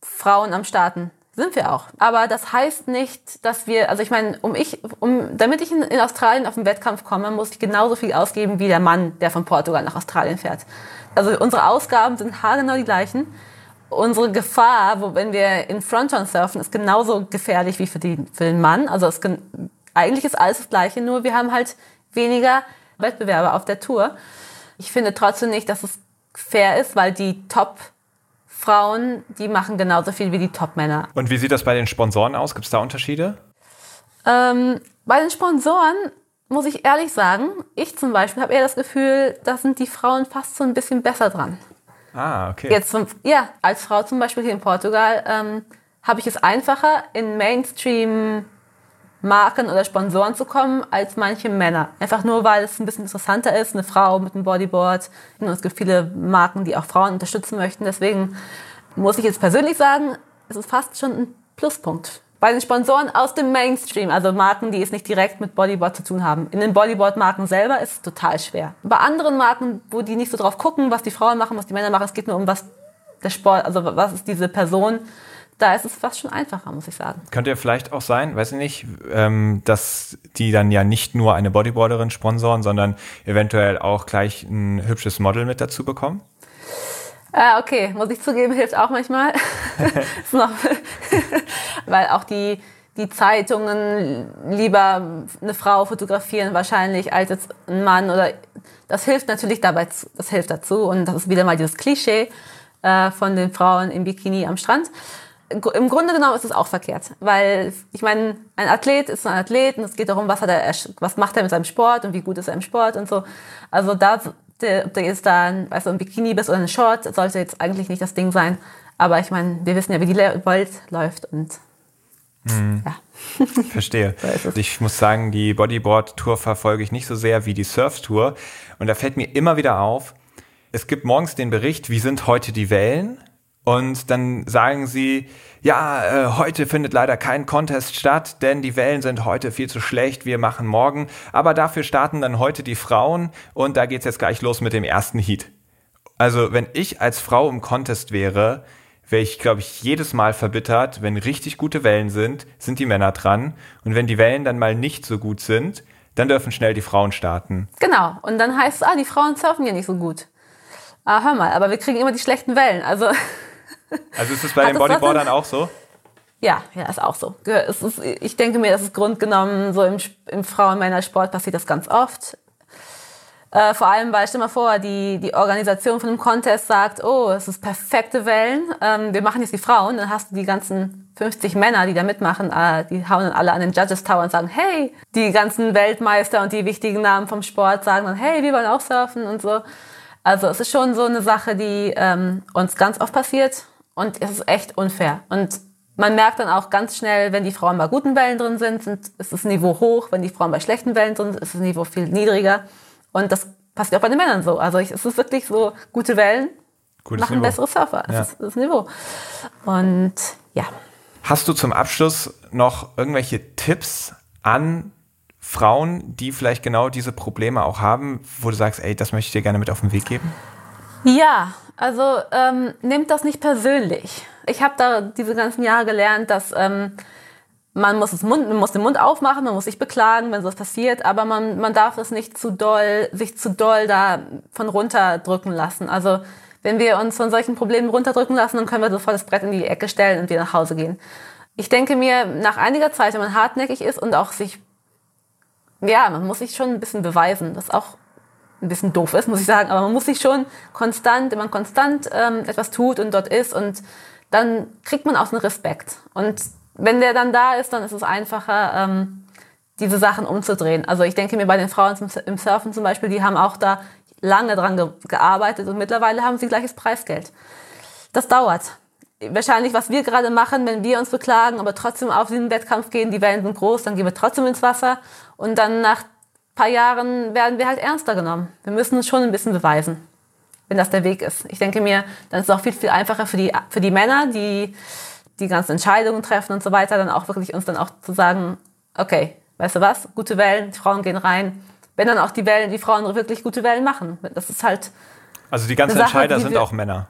Frauen am Starten. Sind wir auch. Aber das heißt nicht, dass wir, also ich meine, um ich, um, damit ich in, in Australien auf den Wettkampf komme, muss ich genauso viel ausgeben wie der Mann, der von Portugal nach Australien fährt. Also unsere Ausgaben sind haargenau die gleichen. Unsere Gefahr, wo, wenn wir in Fronton surfen, ist genauso gefährlich wie für, die, für den Mann. Also es, eigentlich ist alles das Gleiche, nur wir haben halt weniger Wettbewerber auf der Tour. Ich finde trotzdem nicht, dass es fair ist, weil die Top Frauen, die machen genauso viel wie die Top-Männer. Und wie sieht das bei den Sponsoren aus? Gibt es da Unterschiede? Ähm, bei den Sponsoren muss ich ehrlich sagen, ich zum Beispiel habe eher das Gefühl, da sind die Frauen fast so ein bisschen besser dran. Ah, okay. Jetzt, ja, als Frau zum Beispiel hier in Portugal ähm, habe ich es einfacher, in Mainstream Marken oder Sponsoren zu kommen als manche Männer. Einfach nur, weil es ein bisschen interessanter ist, eine Frau mit einem Bodyboard. Und es gibt viele Marken, die auch Frauen unterstützen möchten. Deswegen muss ich jetzt persönlich sagen, es ist fast schon ein Pluspunkt. Bei den Sponsoren aus dem Mainstream, also Marken, die es nicht direkt mit Bodyboard zu tun haben. In den Bodyboard-Marken selber ist es total schwer. Bei anderen Marken, wo die nicht so drauf gucken, was die Frauen machen, was die Männer machen, es geht nur um was der Sport, also was ist diese Person, da ist es fast schon einfacher, muss ich sagen. Könnte ja vielleicht auch sein, weiß ich nicht, ähm, dass die dann ja nicht nur eine Bodyboarderin sponsoren, sondern eventuell auch gleich ein hübsches Model mit dazu bekommen? Äh, okay, muss ich zugeben, hilft auch manchmal. weil auch die, die Zeitungen lieber eine Frau fotografieren wahrscheinlich als jetzt ein Mann oder das hilft natürlich dabei, das hilft dazu und das ist wieder mal dieses Klischee äh, von den Frauen im Bikini am Strand im Grunde genommen ist es auch verkehrt, weil ich meine, ein Athlet ist ein Athlet und es geht darum, was hat er, was macht er mit seinem Sport und wie gut ist er im Sport und so. Also da, ob du jetzt da, weißt du, ein Bikini bist oder ein Short, sollte jetzt eigentlich nicht das Ding sein. Aber ich meine, wir wissen ja, wie die Welt läuft und mhm. ja. Verstehe. ich muss sagen, die Bodyboard-Tour verfolge ich nicht so sehr wie die Surf-Tour. Und da fällt mir immer wieder auf, es gibt morgens den Bericht, wie sind heute die Wellen? Und dann sagen sie, ja, äh, heute findet leider kein Contest statt, denn die Wellen sind heute viel zu schlecht, wir machen morgen. Aber dafür starten dann heute die Frauen und da geht's jetzt gleich los mit dem ersten Heat. Also wenn ich als Frau im Contest wäre, wäre ich, glaube ich, jedes Mal verbittert, wenn richtig gute Wellen sind, sind die Männer dran. Und wenn die Wellen dann mal nicht so gut sind, dann dürfen schnell die Frauen starten. Genau. Und dann heißt es, ah, die Frauen surfen ja nicht so gut. Ah, hör mal, aber wir kriegen immer die schlechten Wellen. Also Also ist es bei den Bodyboardern auch so? Ja, ja, ist auch so. Ist, ich denke mir, das ist grundgenommen so im, im Frauen-Männer-Sport passiert das ganz oft. Äh, vor allem, weil, stell mal vor, die, die Organisation von einem Contest sagt, oh, es ist perfekte Wellen, ähm, wir machen jetzt die Frauen, dann hast du die ganzen 50 Männer, die da mitmachen, äh, die hauen dann alle an den Judges Tower und sagen, hey, die ganzen Weltmeister und die wichtigen Namen vom Sport sagen dann, hey, wir wollen auch surfen und so. Also es ist schon so eine Sache, die ähm, uns ganz oft passiert und es ist echt unfair. Und man merkt dann auch ganz schnell, wenn die Frauen bei guten Wellen drin sind, sind ist das Niveau hoch. Wenn die Frauen bei schlechten Wellen drin sind, ist das Niveau viel niedriger. Und das passiert auch bei den Männern so. Also es ist wirklich so, gute Wellen Gutes machen Niveau. bessere Surfer. Das ja. ist das Niveau. Und ja. Hast du zum Abschluss noch irgendwelche Tipps an Frauen, die vielleicht genau diese Probleme auch haben, wo du sagst, ey, das möchte ich dir gerne mit auf den Weg geben? Ja, also ähm, nehmt das nicht persönlich. Ich habe da diese ganzen Jahre gelernt, dass ähm, man muss, das Mund, man muss den Mund aufmachen, man muss sich beklagen, wenn sowas passiert, aber man, man darf es nicht zu doll, sich zu doll da von runterdrücken lassen. Also wenn wir uns von solchen Problemen runterdrücken lassen, dann können wir sofort das Brett in die Ecke stellen und wieder nach Hause gehen. Ich denke mir, nach einiger Zeit, wenn man hartnäckig ist und auch sich, ja, man muss sich schon ein bisschen beweisen, was auch ein bisschen doof ist, muss ich sagen, aber man muss sich schon konstant, wenn man konstant ähm, etwas tut und dort ist und dann kriegt man auch einen Respekt. Und wenn der dann da ist, dann ist es einfacher, ähm, diese Sachen umzudrehen. Also ich denke mir bei den Frauen im Surfen zum Beispiel, die haben auch da lange dran ge gearbeitet und mittlerweile haben sie gleiches Preisgeld. Das dauert. Wahrscheinlich, was wir gerade machen, wenn wir uns beklagen, aber trotzdem auf diesen Wettkampf gehen, die Wellen sind groß, dann gehen wir trotzdem ins Wasser und dann nach paar Jahren werden wir halt ernster genommen. Wir müssen uns schon ein bisschen beweisen, wenn das der Weg ist. Ich denke mir, dann ist es auch viel, viel einfacher für die, für die Männer, die die ganzen Entscheidungen treffen und so weiter, dann auch wirklich uns dann auch zu sagen, okay, weißt du was, gute Wellen, die Frauen gehen rein. Wenn dann auch die Wellen, die Frauen wirklich gute Wellen machen. Das ist halt. Also die ganzen Sache, Entscheider die sind auch Männer.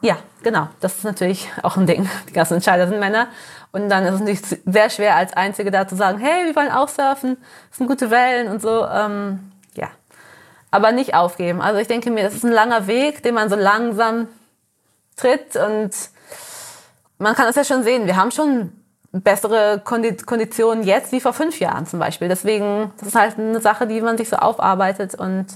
Ja, genau. Das ist natürlich auch ein Ding. Die ganzen Entscheider sind Männer. Und dann ist es natürlich sehr schwer, als Einzige da zu sagen, hey, wir wollen auch surfen, das sind gute Wellen und so. Ähm, ja. Aber nicht aufgeben. Also ich denke mir, das ist ein langer Weg, den man so langsam tritt. Und man kann es ja schon sehen, wir haben schon bessere Konditionen jetzt wie vor fünf Jahren zum Beispiel. Deswegen, das ist halt eine Sache, die man sich so aufarbeitet und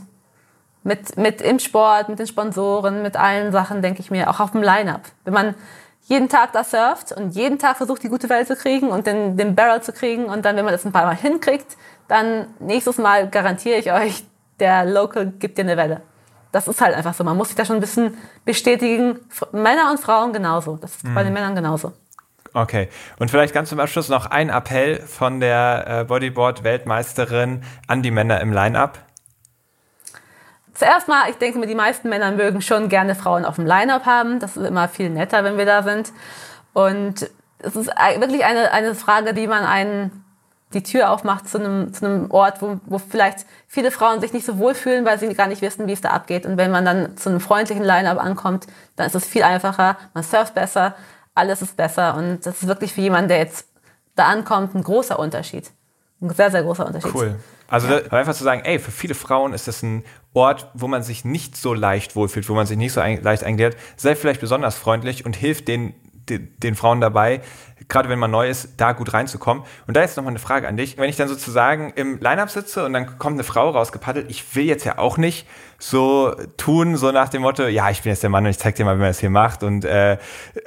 mit, mit im Sport, mit den Sponsoren, mit allen Sachen, denke ich mir, auch auf dem Line-Up. Wenn man jeden Tag da surft und jeden Tag versucht, die gute Welle zu kriegen und den, den Barrel zu kriegen und dann, wenn man das ein paar Mal hinkriegt, dann nächstes Mal garantiere ich euch, der Local gibt dir eine Welle. Das ist halt einfach so. Man muss sich da schon ein bisschen bestätigen. Männer und Frauen genauso. Das ist mhm. bei den Männern genauso. Okay. Und vielleicht ganz zum Abschluss noch ein Appell von der äh, Bodyboard-Weltmeisterin an die Männer im Line-Up. Zuerst mal, ich denke mir, die meisten Männer mögen schon gerne Frauen auf dem Line-Up haben. Das ist immer viel netter, wenn wir da sind. Und es ist wirklich eine, eine Frage, die man einen die Tür aufmacht zu einem, zu einem Ort, wo, wo vielleicht viele Frauen sich nicht so wohlfühlen, weil sie gar nicht wissen, wie es da abgeht. Und wenn man dann zu einem freundlichen Line-Up ankommt, dann ist es viel einfacher, man surft besser, alles ist besser. Und das ist wirklich für jemanden, der jetzt da ankommt, ein großer Unterschied. Ein sehr, sehr großer Unterschied. Cool. Also ja. einfach zu sagen, ey, für viele Frauen ist das ein Ort, wo man sich nicht so leicht wohlfühlt, wo man sich nicht so ein, leicht eingliedert, sei vielleicht besonders freundlich und hilft den, den, Frauen dabei, gerade wenn man neu ist, da gut reinzukommen. Und da ist nochmal eine Frage an dich. Wenn ich dann sozusagen im Line-Up sitze und dann kommt eine Frau rausgepaddelt, ich will jetzt ja auch nicht so tun, so nach dem Motto, ja, ich bin jetzt der Mann und ich zeig dir mal, wie man das hier macht und, äh,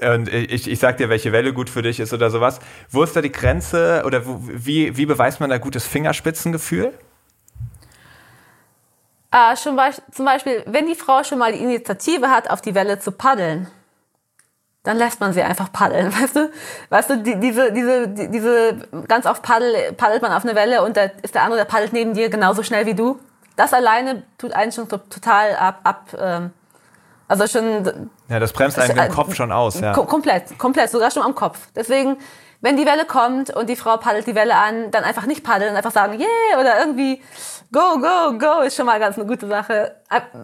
und ich, ich sag dir, welche Welle gut für dich ist oder sowas. Wo ist da die Grenze oder wo, wie, wie beweist man da gutes Fingerspitzengefühl? Äh, schon zum Beispiel, wenn die Frau schon mal die Initiative hat, auf die Welle zu paddeln, dann lässt man sie einfach paddeln, weißt du? Weißt du, die, diese, diese, die, diese, ganz oft paddel, paddelt man auf eine Welle und da ist der andere, der paddelt neben dir genauso schnell wie du. Das alleine tut einen schon total ab, ab ähm, also schon. Ja, das bremst einen den Kopf schon aus, ja. Komplett, komplett, sogar schon am Kopf. Deswegen, wenn die Welle kommt und die Frau paddelt die Welle an, dann einfach nicht paddeln, einfach sagen, yeah, oder irgendwie, go, go, go, ist schon mal ganz eine gute Sache.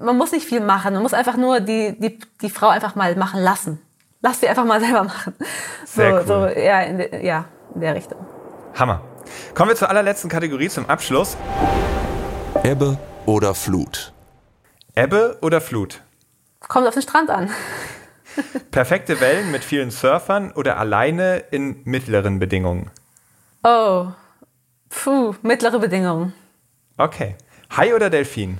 Man muss nicht viel machen, man muss einfach nur die, die, die Frau einfach mal machen lassen lass sie einfach mal selber machen. Sehr so, cool. so ja, in de, ja, in der Richtung. Hammer. Kommen wir zur allerletzten Kategorie zum Abschluss. Ebbe oder Flut? Ebbe oder Flut? Kommt auf den Strand an. Perfekte Wellen mit vielen Surfern oder alleine in mittleren Bedingungen? Oh, puh, mittlere Bedingungen. Okay. Hai oder Delfin?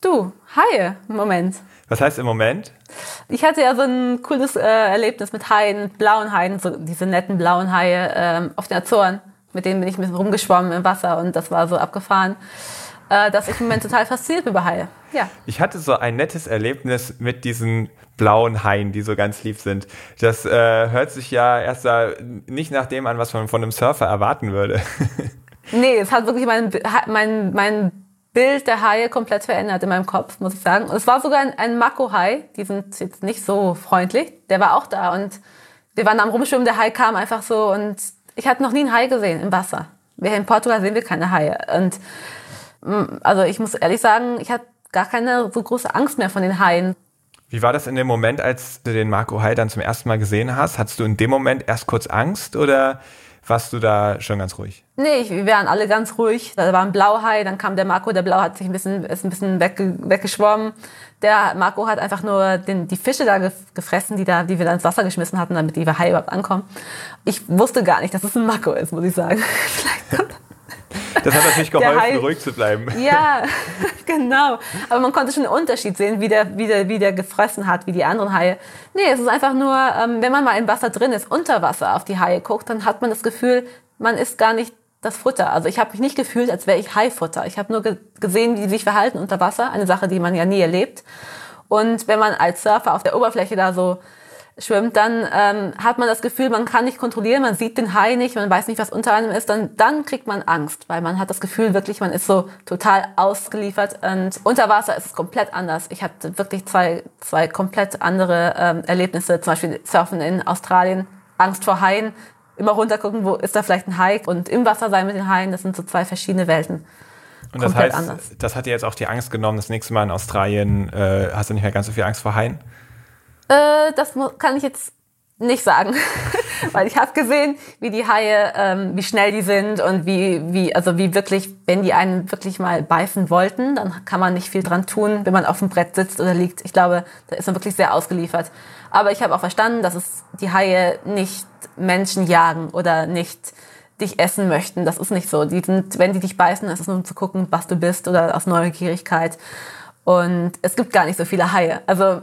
Du, Haie, Moment. Was heißt im Moment? Ich hatte ja so ein cooles äh, Erlebnis mit Haien, blauen Haien, so diese netten blauen Haie ähm, auf den Azoren. Mit denen bin ich ein bisschen rumgeschwommen im Wasser und das war so abgefahren, äh, dass ich im Moment total fasziniert bin über Haie. Ja. Ich hatte so ein nettes Erlebnis mit diesen blauen Haien, die so ganz lieb sind. Das äh, hört sich ja erst da nicht nach dem an, was man von einem Surfer erwarten würde. nee, es hat wirklich mein, mein, mein Bild der Haie komplett verändert in meinem Kopf, muss ich sagen. Und es war sogar ein, ein Mako-Hai, die sind jetzt nicht so freundlich, der war auch da und wir waren am Rumschwimmen, der Hai kam einfach so und ich hatte noch nie einen Hai gesehen im Wasser. Wir in Portugal sehen wir keine Haie. Und mm, also ich muss ehrlich sagen, ich hatte gar keine so große Angst mehr von den Haien. Wie war das in dem Moment, als du den Marco Hai dann zum ersten Mal gesehen hast? Hattest du in dem Moment erst kurz Angst oder warst du da schon ganz ruhig? Nee, wir waren alle ganz ruhig. Da war ein Blauhai, dann kam der Marco, der Blau hat sich ein bisschen, ist ein bisschen wegge weggeschwommen. Der Marco hat einfach nur den, die Fische da gefressen, die, da, die wir da ins Wasser geschmissen hatten, damit die Hai überhaupt ankommen. Ich wusste gar nicht, dass es ein Marco ist, muss ich sagen. Vielleicht kommt das hat natürlich geholfen, ruhig zu bleiben. Ja, genau. Aber man konnte schon einen Unterschied sehen, wie der, wie, der, wie der gefressen hat, wie die anderen Haie. Nee, es ist einfach nur, ähm, wenn man mal im Wasser drin ist, unter Wasser auf die Haie guckt, dann hat man das Gefühl, man ist gar nicht das Futter. Also ich habe mich nicht gefühlt, als wäre ich Haifutter. Ich habe nur ge gesehen, wie die sich verhalten unter Wasser. Eine Sache, die man ja nie erlebt. Und wenn man als Surfer auf der Oberfläche da so schwimmt, dann ähm, hat man das Gefühl, man kann nicht kontrollieren, man sieht den Hai nicht, man weiß nicht, was unter einem ist, dann, dann kriegt man Angst, weil man hat das Gefühl wirklich, man ist so total ausgeliefert und unter Wasser ist es komplett anders. Ich hatte wirklich zwei, zwei komplett andere ähm, Erlebnisse, zum Beispiel Surfen in Australien, Angst vor Haien, immer runtergucken, wo ist da vielleicht ein Hai und im Wasser sein mit den Haien, das sind so zwei verschiedene Welten. Und das heißt, anders. das hat dir jetzt auch die Angst genommen, das nächste Mal in Australien äh, hast du nicht mehr ganz so viel Angst vor Haien? Äh, das kann ich jetzt nicht sagen, weil ich habe gesehen, wie die Haie, ähm, wie schnell die sind und wie, wie, also wie wirklich, wenn die einen wirklich mal beißen wollten, dann kann man nicht viel dran tun, wenn man auf dem Brett sitzt oder liegt. Ich glaube, da ist man wirklich sehr ausgeliefert. Aber ich habe auch verstanden, dass es die Haie nicht Menschen jagen oder nicht dich essen möchten. Das ist nicht so. Die sind, wenn die dich beißen, ist es nur um zu gucken, was du bist oder aus Neugierigkeit. Und es gibt gar nicht so viele Haie. Also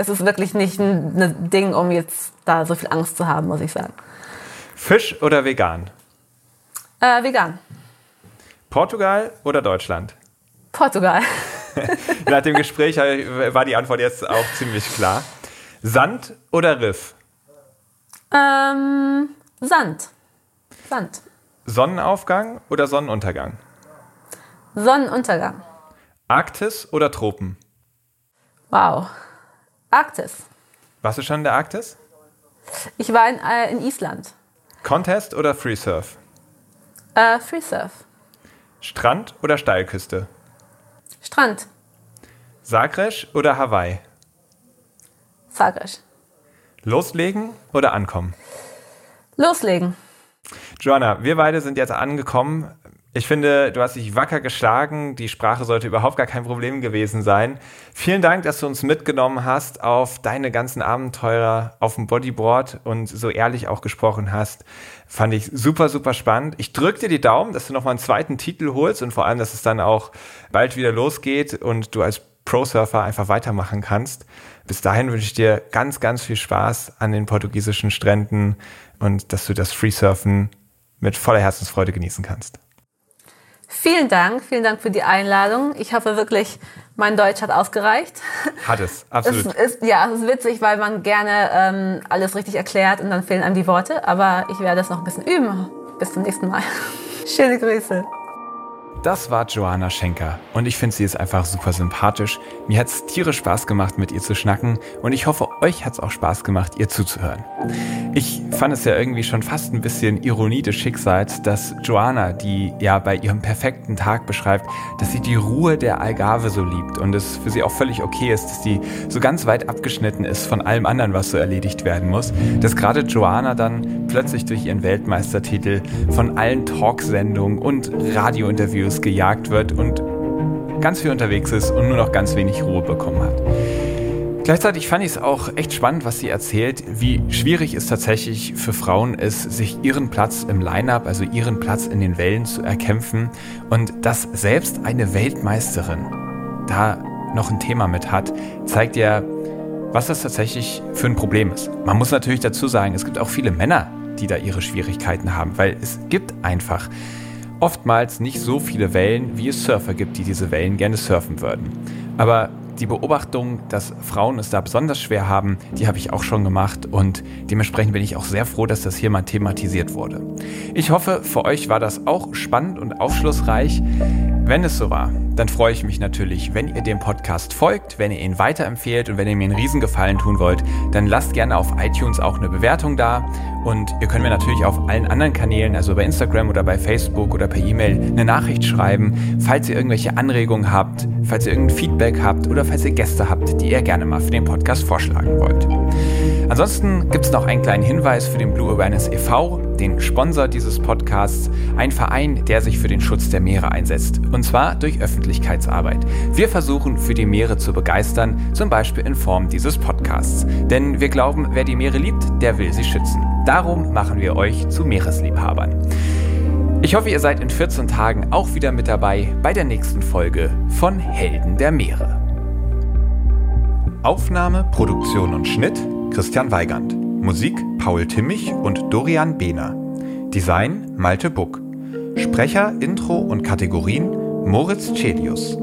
es ist wirklich nicht ein, ein Ding, um jetzt da so viel Angst zu haben, muss ich sagen. Fisch oder vegan? Äh, vegan. Portugal oder Deutschland? Portugal. Nach dem Gespräch war die Antwort jetzt auch ziemlich klar. Sand oder Riff? Ähm, Sand. Sand. Sonnenaufgang oder Sonnenuntergang? Sonnenuntergang. Arktis oder Tropen? Wow. Arktis. Warst du schon in der Arktis? Ich war in, äh, in Island. Contest oder Freesurf? Äh, Freesurf. Strand oder Steilküste? Strand. Sagres oder Hawaii? Sagres. Loslegen oder ankommen? Loslegen. Joanna, wir beide sind jetzt angekommen ich finde, du hast dich wacker geschlagen. Die Sprache sollte überhaupt gar kein Problem gewesen sein. Vielen Dank, dass du uns mitgenommen hast auf deine ganzen Abenteuer auf dem Bodyboard und so ehrlich auch gesprochen hast. Fand ich super, super spannend. Ich drücke dir die Daumen, dass du nochmal einen zweiten Titel holst und vor allem, dass es dann auch bald wieder losgeht und du als Pro-Surfer einfach weitermachen kannst. Bis dahin wünsche ich dir ganz, ganz viel Spaß an den portugiesischen Stränden und dass du das Freesurfen mit voller Herzensfreude genießen kannst. Vielen Dank, vielen Dank für die Einladung. Ich hoffe wirklich, mein Deutsch hat ausgereicht. Hat es, absolut. Es ist, ja, es ist witzig, weil man gerne ähm, alles richtig erklärt und dann fehlen einem die Worte. Aber ich werde es noch ein bisschen üben. Bis zum nächsten Mal. Schöne Grüße. Das war Joanna Schenker und ich finde, sie ist einfach super sympathisch. Mir hat es tierisch Spaß gemacht, mit ihr zu schnacken und ich hoffe, euch hat es auch Spaß gemacht, ihr zuzuhören. Ich fand es ja irgendwie schon fast ein bisschen Ironie des Schicksals, dass Joanna, die ja bei ihrem perfekten Tag beschreibt, dass sie die Ruhe der Algarve so liebt und es für sie auch völlig okay ist, dass sie so ganz weit abgeschnitten ist von allem anderen, was so erledigt werden muss, dass gerade Joanna dann plötzlich durch ihren Weltmeistertitel von allen Talksendungen und Radiointerviews Videos gejagt wird und ganz viel unterwegs ist und nur noch ganz wenig Ruhe bekommen hat. Gleichzeitig fand ich es auch echt spannend, was sie erzählt, wie schwierig es tatsächlich für Frauen ist, sich ihren Platz im Line-up, also ihren Platz in den Wellen zu erkämpfen und dass selbst eine Weltmeisterin da noch ein Thema mit hat, zeigt ja, was das tatsächlich für ein Problem ist. Man muss natürlich dazu sagen, es gibt auch viele Männer, die da ihre Schwierigkeiten haben, weil es gibt einfach oftmals nicht so viele Wellen, wie es Surfer gibt, die diese Wellen gerne surfen würden. Aber die Beobachtung, dass Frauen es da besonders schwer haben, die habe ich auch schon gemacht und dementsprechend bin ich auch sehr froh, dass das hier mal thematisiert wurde. Ich hoffe, für euch war das auch spannend und aufschlussreich. Wenn es so war, dann freue ich mich natürlich, wenn ihr dem Podcast folgt, wenn ihr ihn weiterempfehlt und wenn ihr mir einen Riesengefallen tun wollt, dann lasst gerne auf iTunes auch eine Bewertung da und ihr könnt mir natürlich auf allen anderen Kanälen, also bei Instagram oder bei Facebook oder per E-Mail, eine Nachricht schreiben, falls ihr irgendwelche Anregungen habt, falls ihr irgendein Feedback habt oder falls ihr Gäste habt, die ihr gerne mal für den Podcast vorschlagen wollt. Ansonsten gibt es noch einen kleinen Hinweis für den Blue Awareness e.V., den Sponsor dieses Podcasts, ein Verein, der sich für den Schutz der Meere einsetzt. Und zwar durch Öffentlichkeitsarbeit. Wir versuchen, für die Meere zu begeistern, zum Beispiel in Form dieses Podcasts. Denn wir glauben, wer die Meere liebt, der will sie schützen. Darum machen wir euch zu Meeresliebhabern. Ich hoffe, ihr seid in 14 Tagen auch wieder mit dabei bei der nächsten Folge von Helden der Meere. Aufnahme, Produktion und Schnitt Christian Weigand. Musik Paul Timmich und Dorian Behner. Design Malte Buck. Sprecher, Intro und Kategorien Moritz Celius.